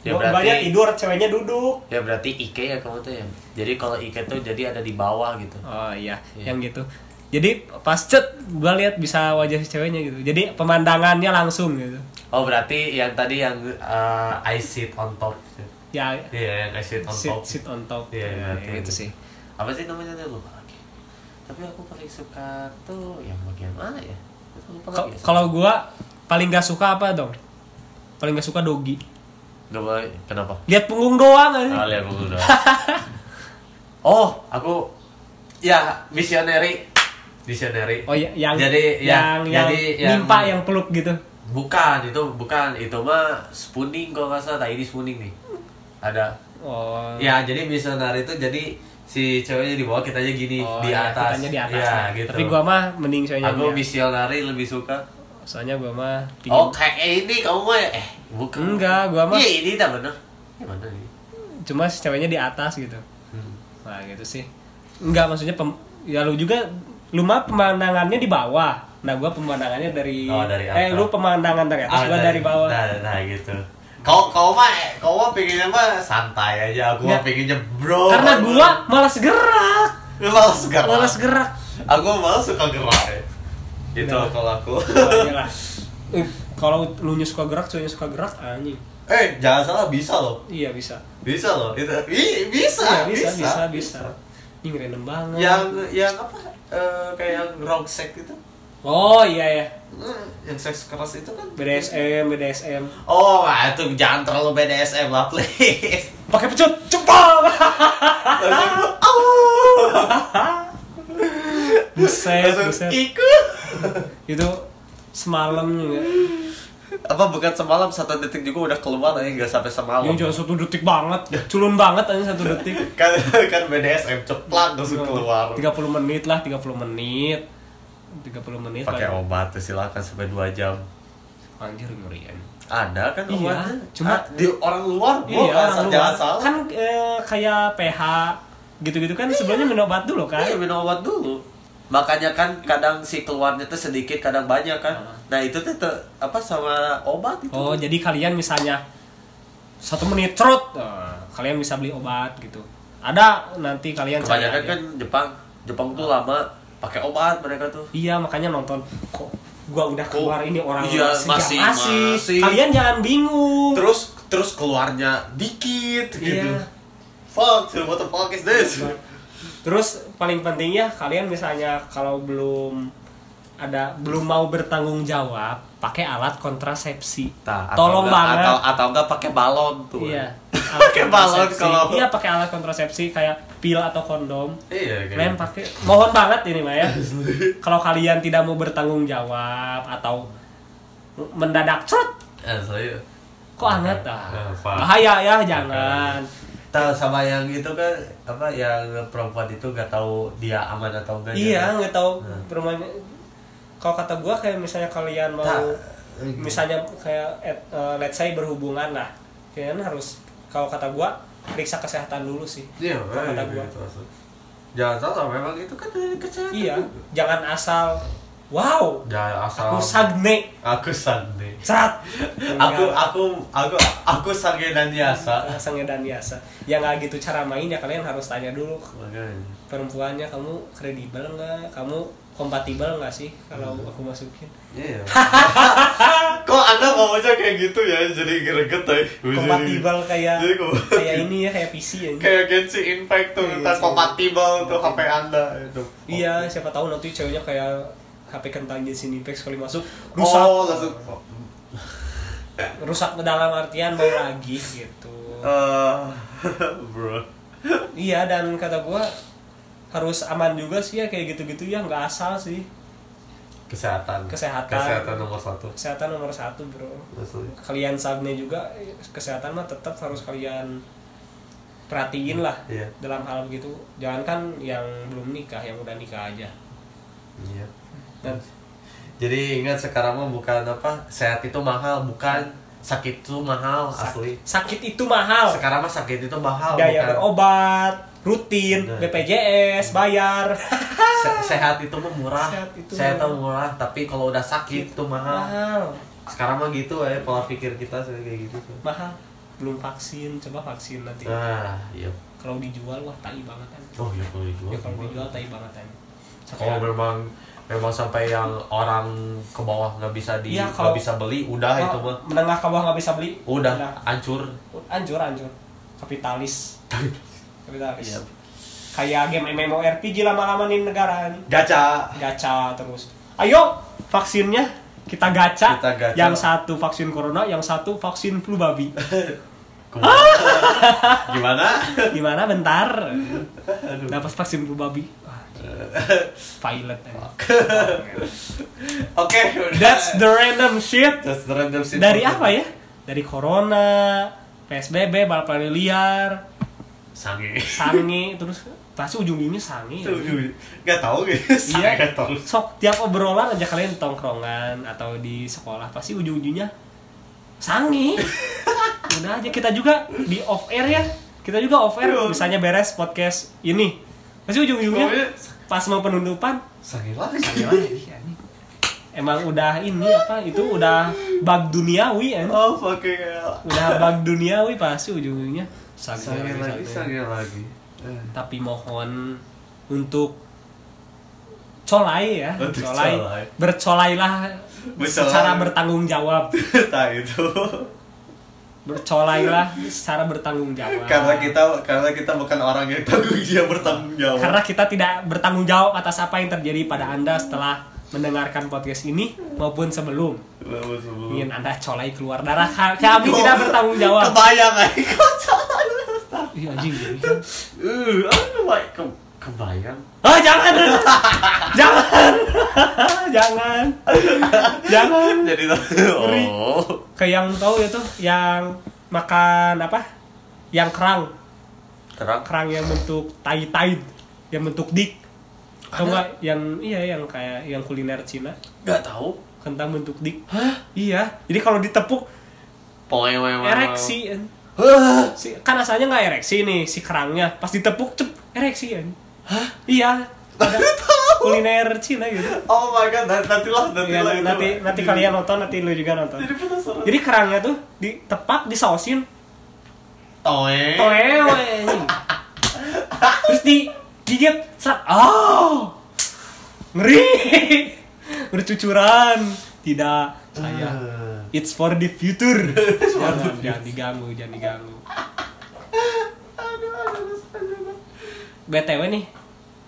Ya, gua- berarti- guanya tidur, ceweknya duduk. Ya berarti Ike ya kamu tuh ya. Jadi kalau Ike tuh jadi ada di bawah gitu. Oh iya, Iya. yang gitu. Jadi pas cet gua lihat bisa wajah si ceweknya gitu. Jadi pemandangannya langsung gitu. Oh berarti yang tadi yang uh, I sit on top. Ya Iya yang I sit on sit top. sit on top. Iya, Ya, berarti gitu sih. Apa sih namanya tuh lupa. Tapi aku paling suka tuh yang bagian mana ya? Lagi. Kalau gua paling gak suka apa dong? Paling gak suka dogi. Gak boleh. Kenapa? Lihat punggung doang aja. Ah, lihat dulu dah. [laughs] oh, aku ya visionary. Visionary. Oh ya, yang Jadi, ya, yang yang jadi yang- nimpa yang peluk gitu. Bukan, itu bukan. Itu mah spooning kalau nggak salah. Nah, ini spooning nih. ada oh ya jadi misioner itu jadi si ceweknya di bawah kitanya gini Oh, di ya, atas. kitanya di atas. Ya, ya. gitu. tapi gua mah mending ceweknya aku dia. misionari lebih suka. Soalnya gua mah pingin oh kayak ini kamu mah ya? eh bukan. Enggak gua mah iya ini tak bener. Ini mana ini? Cuma si ceweknya di atas gitu. Hmm. nah gitu sih. Enggak maksudnya pem, ya lu juga lu mah pemandangannya di bawah. Nah gua pemandangannya dari, Oh, dari eh lu pemandangan dari atas Ah, gua dari bawah. nah, nah gitu kau kau mah kau mah pinginnya mah santai aja. Aku mah Ya. pinginnya bro karena gua malas gerak. Malas gerak. Malas gerak. Aku malas suka gerak ya itu Nah. kalau aku. Lah. [laughs] Eh, kalau lu suka gerak cowoknya suka gerak anjing. Eh jangan salah bisa loh. Iya bisa. Bisa loh. Itu Ih, bisa, Iya, bisa bisa. bisa ini random banget. Yang yang apa? Eh, kayak yang rock sex itu oh iya ya Eh, yang seks keras itu kan BDSM BDSM oh ah, itu jangan terlalu BDSM lah please. Pakai pecut cepang buset buset. ikut itu semalam juga. Apa bukan semalam satu detik juga udah keluar ya nggak sampai semalam. Yang cuma satu detik banget culun banget aja satu detik. Kan kan BDSM ceplak langsung keluar. 30 menit lah 30 menit 30 menit pakai obat tuh silakan sampai 2 jam. Anjir ngeri kan ada kan Iya, obatnya? cuma- Ah, di orang luar gua iya orang luar. salah. Kan eh, kayak PH gitu-gitu kan sebelumnya minum obat dulu kan? Iya, minum obat dulu. Makanya kan kadang si keluarnya tuh sedikit kadang banyak kan. Nah itu tuh tuh, apa sama obat itu. Oh jadi kalian misalnya satu menit cerut. Nah, kalian bisa beli obat gitu. Ada nanti kalian cari kebanyakan kan Jepang. Jepang tuh lama pakai obat mereka tuh. Iya makanya nonton. Kok gua udah keluar ini orang iya, masih, masih- masih. kalian jangan bingung. Terus terus keluarnya dikit gitu. Iya. fuck what the fuck is this? Terus paling pentingnya kalian misalnya kalau belum ada belum mau bertanggung jawab pakai alat kontrasepsi. Nah, atau Tolong enggak- banget. atau atau enggak pakai balon tuh Iya. [laughs] Pakai balon kalau- Iya pakai alat kontrasepsi kayak pil atau kondom. iya Kalian gitu. pakai mohon banget ini Maya. [laughs] kalau kalian tidak mau bertanggung jawab atau mendadak cerut Eh, saya kok hangat ah. Eh. Bahaya ya jangan. tahu sama yang itu kan apa yang perempuan itu nggak tahu dia aman atau enggak Iya, nggak tahu Nah. Kalau kata gua kayak misalnya kalian mau Tak. misalnya kayak eh, eh, let's say berhubungan lah. Kalian harus kalau kata gua periksa kesehatan dulu sih. iya Kalau kata gua. gitu, maksud. jangan salah memang itu kan dari kesehatan Iya, juga. jangan asal wow, jangan asal aku sagne. aku santai Cat. aku aku aku aku sange dan biasa sange dan biasa. Ya nggak gitu cara main ya kalian harus tanya dulu makanya perempuannya kamu kredibel nggak, kamu kompatibel nggak sih kalau aku masukin. iya [laughs] kok anda ngomongnya kayak gitu ya jadi greget ya Kompatibel kayak Jadi kayak ini ya kayak PC ya. kayak Genshin Impact tuh Iya, minta sih. kompatibel tuh HP anda itu Iya, siapa tahu nanti ceweknya kayak HP kentang Genshin Impact sekali masuk rusak. oh langsung [laughs] Rusak dalam artian mau lagi gitu. Eh, [laughs] bro Iya dan kata gua harus aman juga sih ya kayak gitu-gitu ya nggak asal sih. kesehatan Kesehatan. kesehatan nomor satu Kesehatan nomor satu bro. Asli. Kalian sagne juga kesehatan mah tetap harus kalian perhatiin lah Iya. dalam hal begitu. Jangan kan yang belum nikah, yang udah nikah aja. iya Dan jadi ingat sekarang mah bukan apa sehat itu mahal bukan sakit itu mahal asli sakit itu mahal. sekarang mah sakit itu mahal Biaya bukan berobat, rutin, Nah. BPJS, bayar. [laughs] Se- sehat itu mah murah Sehat itu sehat murah. tapi kalau udah sakit itu mahal mahal. sekarang mah gitu ya pola pikir kita kayak gitu Mahal. Belum vaksin, coba vaksin nanti. nah iya Kalau dijual wah tai banget kan. oh iya kalau dijual Ya kalau dijual tai banget kan. kalau memang memang sampai yang orang ke bawah nggak bisa di nggak kalau- bisa beli udah Oh, itu mah menengah ke bawah nggak bisa beli. udah hancur hancur hancur. Kapitalis. Kapitalis. Iya. Kayak game MMORPG lama-lama nih negara ini. gacha Gacha terus. Ayo vaksinnya kita gacha. Kita gacha. Yang satu vaksin corona, yang satu vaksin flu babi. [laughs] Gimana? Gimana? Bentar? Dapat vaksin flu babi. [laughs] Wah, Violet. Oke. That's the random shit. That's the random shit. Dari apa ya? Dari corona, PSBB balap lari liar sange. Sange terus pasti ujung-ujungnya sange nggak tahu gitu Iya. sok tiap obrolan aja kalian tongkrongan atau di sekolah pasti ujung-ujungnya sange. [laughs] Udah aja kita juga di off air ya. Kita juga off air misalnya beres podcast ini. Pasti ujung-ujungnya Pokoknya pas mau penutupan sange lagi sange lagi emang udah ini apa itu udah bug duniawi ya. Oh fucking hell. Udah bug duniawi pasti ujung-ujungnya sange, sange lagi sange. sange lagi. Eh. tapi mohon untuk colai ya Untuk colai. colai. bercolailah Bercolai. secara bertanggung jawab. [laughs] Tak itu. Bercolailah secara bertanggung jawab. Karena kita karena kita bukan orang yang tanggung dia bertanggung jawab. Karena kita tidak bertanggung jawab atas apa yang terjadi pada anda setelah mendengarkan podcast ini maupun sebelum. Lalu sebelum- ingin anda colai keluar darah Ka- kami tidak bertanggung jawab. Kebayang aja kocak iya anjing. Uh aduh baik ke kebayang ah jangan! Jangan! Jangan! Jangan! Jadi oh. Kayak yang tahu ya tuh yang makan apa? Yang kerang. Terang kerang yang bentuk tai tai yang bentuk dik. Atau Ada? enggak yang iya yang kayak yang kuliner Cina. Nggak tahu. Kentang bentuk dik. Iya. Jadi kalau ditepuk poe ereksi. Hah? Si, kan asalnya nggak ereksi nih si kerangnya pas ditepuk cep ereksi kan iya ada kuliner Cina gitu oh my god nanti nanti lah nanti Iya, lah nanti lah. nanti kalian nonton nanti lu juga nonton jadi penasaran jadi kerangnya tuh ditepak disausin toe anjing. Terus digigit sat. Oh. Ngeri. Bercucuran. Tidak saya. It's for the future. jangan, jangan diganggu, jangan diganggu. aduh aduh aduh BTW nih,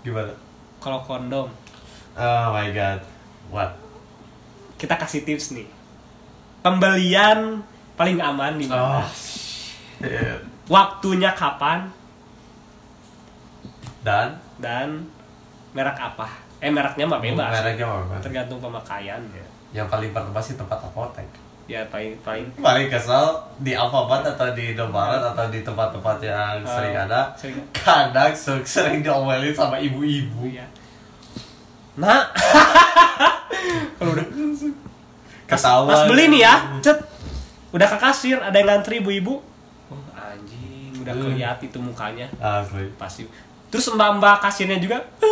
gimana kalau kondom, oh my god what kita kasih tips nih. Pembelian paling aman di mana? oh shit. Waktunya kapan dan dan merek apa? Eh mereknya mah bebas. mereknya apa Tergantung pemakaian. yang paling pertama sih tempat apotek Ya paling paling paling kesel di Alfamart atau di Indomaret atau di tempat-tempat yang Oh, sering ada sering. kadang se- sering diomelin sama ibu-ibu. Iya. Nah, [laughs] kalau udah ketawa pas beli nih ya, cet, udah ke kasir, ada yang ngantri ibu-ibu. Oh anjing, udah Hmm. kelihatan itu mukanya. Asli. Pasti. Terus mbak-mbak kasirnya juga, [laughs]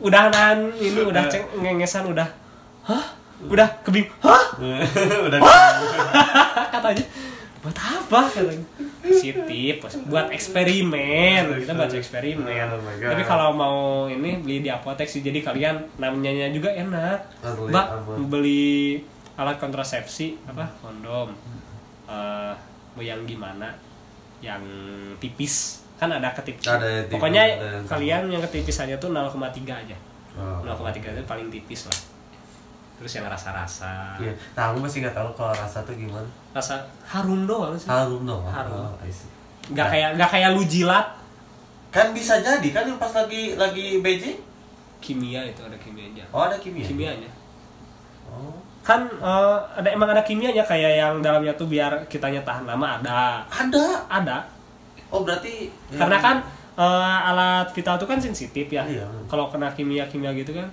udah nahan ini, udah ceng ngengesan, udah, hah, udah kebing, hah, [laughs] udah [laughs] katanya, buat apa? Katanya? Positif, pos- buat eksperimen, kita buat eksperimen. Oh. Tapi kalau mau ini beli di apotek sih, jadi kalian namanya juga enak. Mbak beli alat kontrasepsi apa? Kondom. Eh mau yang gimana? Yang tipis. Kan ada ketipis. Ada yang tipis, pokoknya ada yang kalian yang ketipisannya tuh 0,3 aja. Oh. 0,3 itu paling tipis lah terus yang rasa-rasa Iya. Nah, aku masih nggak tahu kalau rasa tuh gimana. rasa harum doang sih Harum dong. Harum. Oh, nggak kayak nggak kayak lu jilat Kan bisa jadi kan yang pas lagi lagi BJ? kimia itu ada kimianya Oh, ada kimia. kimianya Oh. kan eh, ada emang ada kimianya kayak yang dalamnya tuh biar kitanya tahan lama ada Ada. ada Oh, berarti karena kan eh, alat vital itu kan sensitif ya Iya. kalau kena kimia kimia gitu kan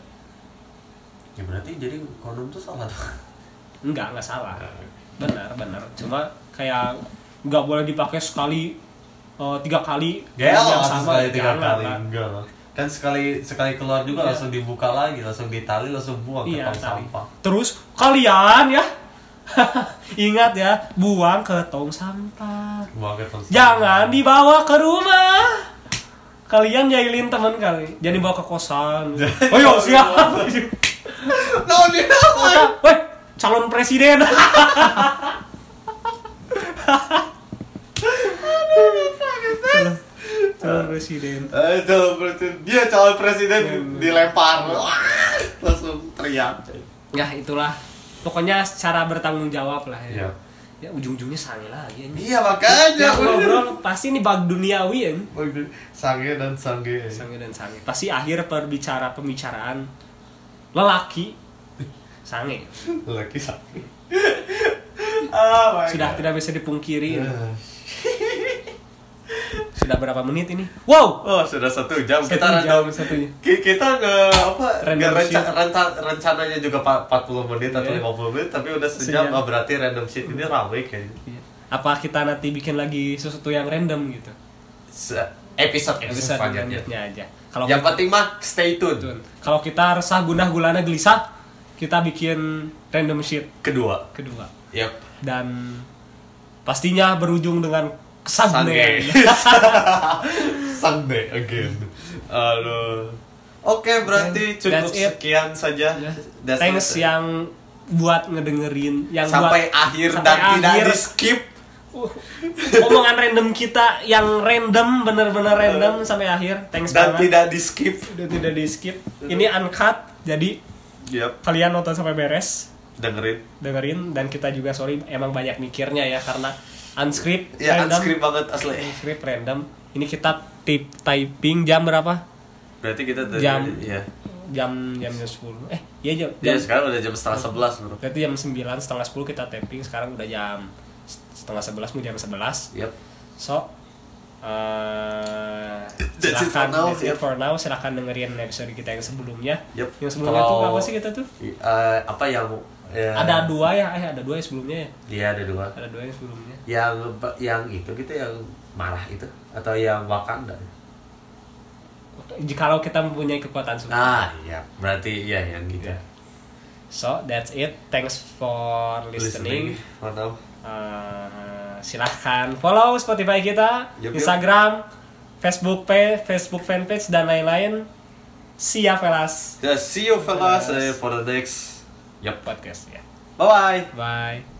ya berarti jadi kondom tuh salah dong. [laughs] enggak enggak salah benar benar cuma kayak nggak boleh dipakai sekali eh, tiga kali Gel yang langsung sekali tiga kali lah. enggak lah. Kan sekali sekali keluar juga Iya. langsung dibuka lagi, langsung ditali, langsung buang iya ke tong tali. sampah. terus kalian ya [laughs] ingat ya buang ke tong sampah Buang ke tong sampah. jangan dibawa ke rumah kalian jahilin teman kali jangan dibawa ke kosan [laughs] oh iya siap No, dia Weh, calon presiden. [laughs] calon, calon presiden. Eh, calon presiden. Dia calon presiden Iya, dilempar. Langsung teriak. Ya itulah. Pokoknya secara bertanggung jawab lah ya. Iya. Ya ujung-ujungnya sange lagi ya. Iya makanya. Ya ngobrol pasti ini bag duniawi ya. Sange dan sange. Sange dan sange. Pasti akhir perbicara pembicaraan lelaki sange. Lagi sange. Oh my Sudah God. tidak bisa dipungkiri. Eh. Sudah berapa menit ini? Wow. Oh sudah satu jam Satu kita jam random satu jam. Ki- kita nge apa Random nge renca- renca- rencananya juga pa- 40 menit atau Iya. 50 menit tapi udah sejam, Sejam. oh, berarti random sheet ini ramai kayaknya Iya. Apa kita nanti bikin lagi sesuatu yang random gitu? Se- episode episode Episode selanjutnya selanjutnya aja. Kalau yang kita- penting mah stay tune Betul. Kalau kita resah gunah gulana gelisah, kita bikin random sheet kedua kedua. yep Dan pastinya berujung dengan Sunday. [laughs] [laughs] Sunday again aduh oke berarti Okay, cukup that's it. sekian saja That's Thanks it. yang buat ngedengerin yang sampai buat, akhir sampai dan tidak akhir. di skip omongan random kita yang random bener-bener random sampai akhir. Thanks dan banget. tidak di skip Udah tidak di skip. Ini uncut, jadi yep kalian nonton sampai beres, dengerin dengerin dan kita juga sorry emang banyak mikirnya ya karena unscript ya random. unscript banget asli Unscript random. Ini kita tip typing jam berapa? berarti kita tadi- Jam. ya Jam jam 10. Eh, iya jam. Ya jam sekarang udah jam setengah sebelas bro. Berarti jam 9 setengah 10 kita tapping sekarang udah jam setengah 11 mau jam 11 Yap. So, uh, That's it for silakan now, that's it yep. for now. Silakan dengerin episode kita yang sebelumnya. Yep. Yang sebelumnya Kalau- tuh apa sih kita tuh? Eh, apa yang ya, Ada dua ya, eh ada dua ya sebelumnya ya. Iya ada dua. Ada dua yang sebelumnya. Yang yang itu gitu yang marah itu atau yang Wakanda. Jikalau kita mempunyai kekuatan super. Ah iya berarti iya yang gitu. Iya. So that's it. Thanks for listening. Mantap. Uh, silahkan follow Spotify kita, yup. Instagram, Facebook page, Facebook fanpage dan lain-lain. See ya fellas see you fellas eh, for the next. Yep. podcast ya. Bye bye. Bye.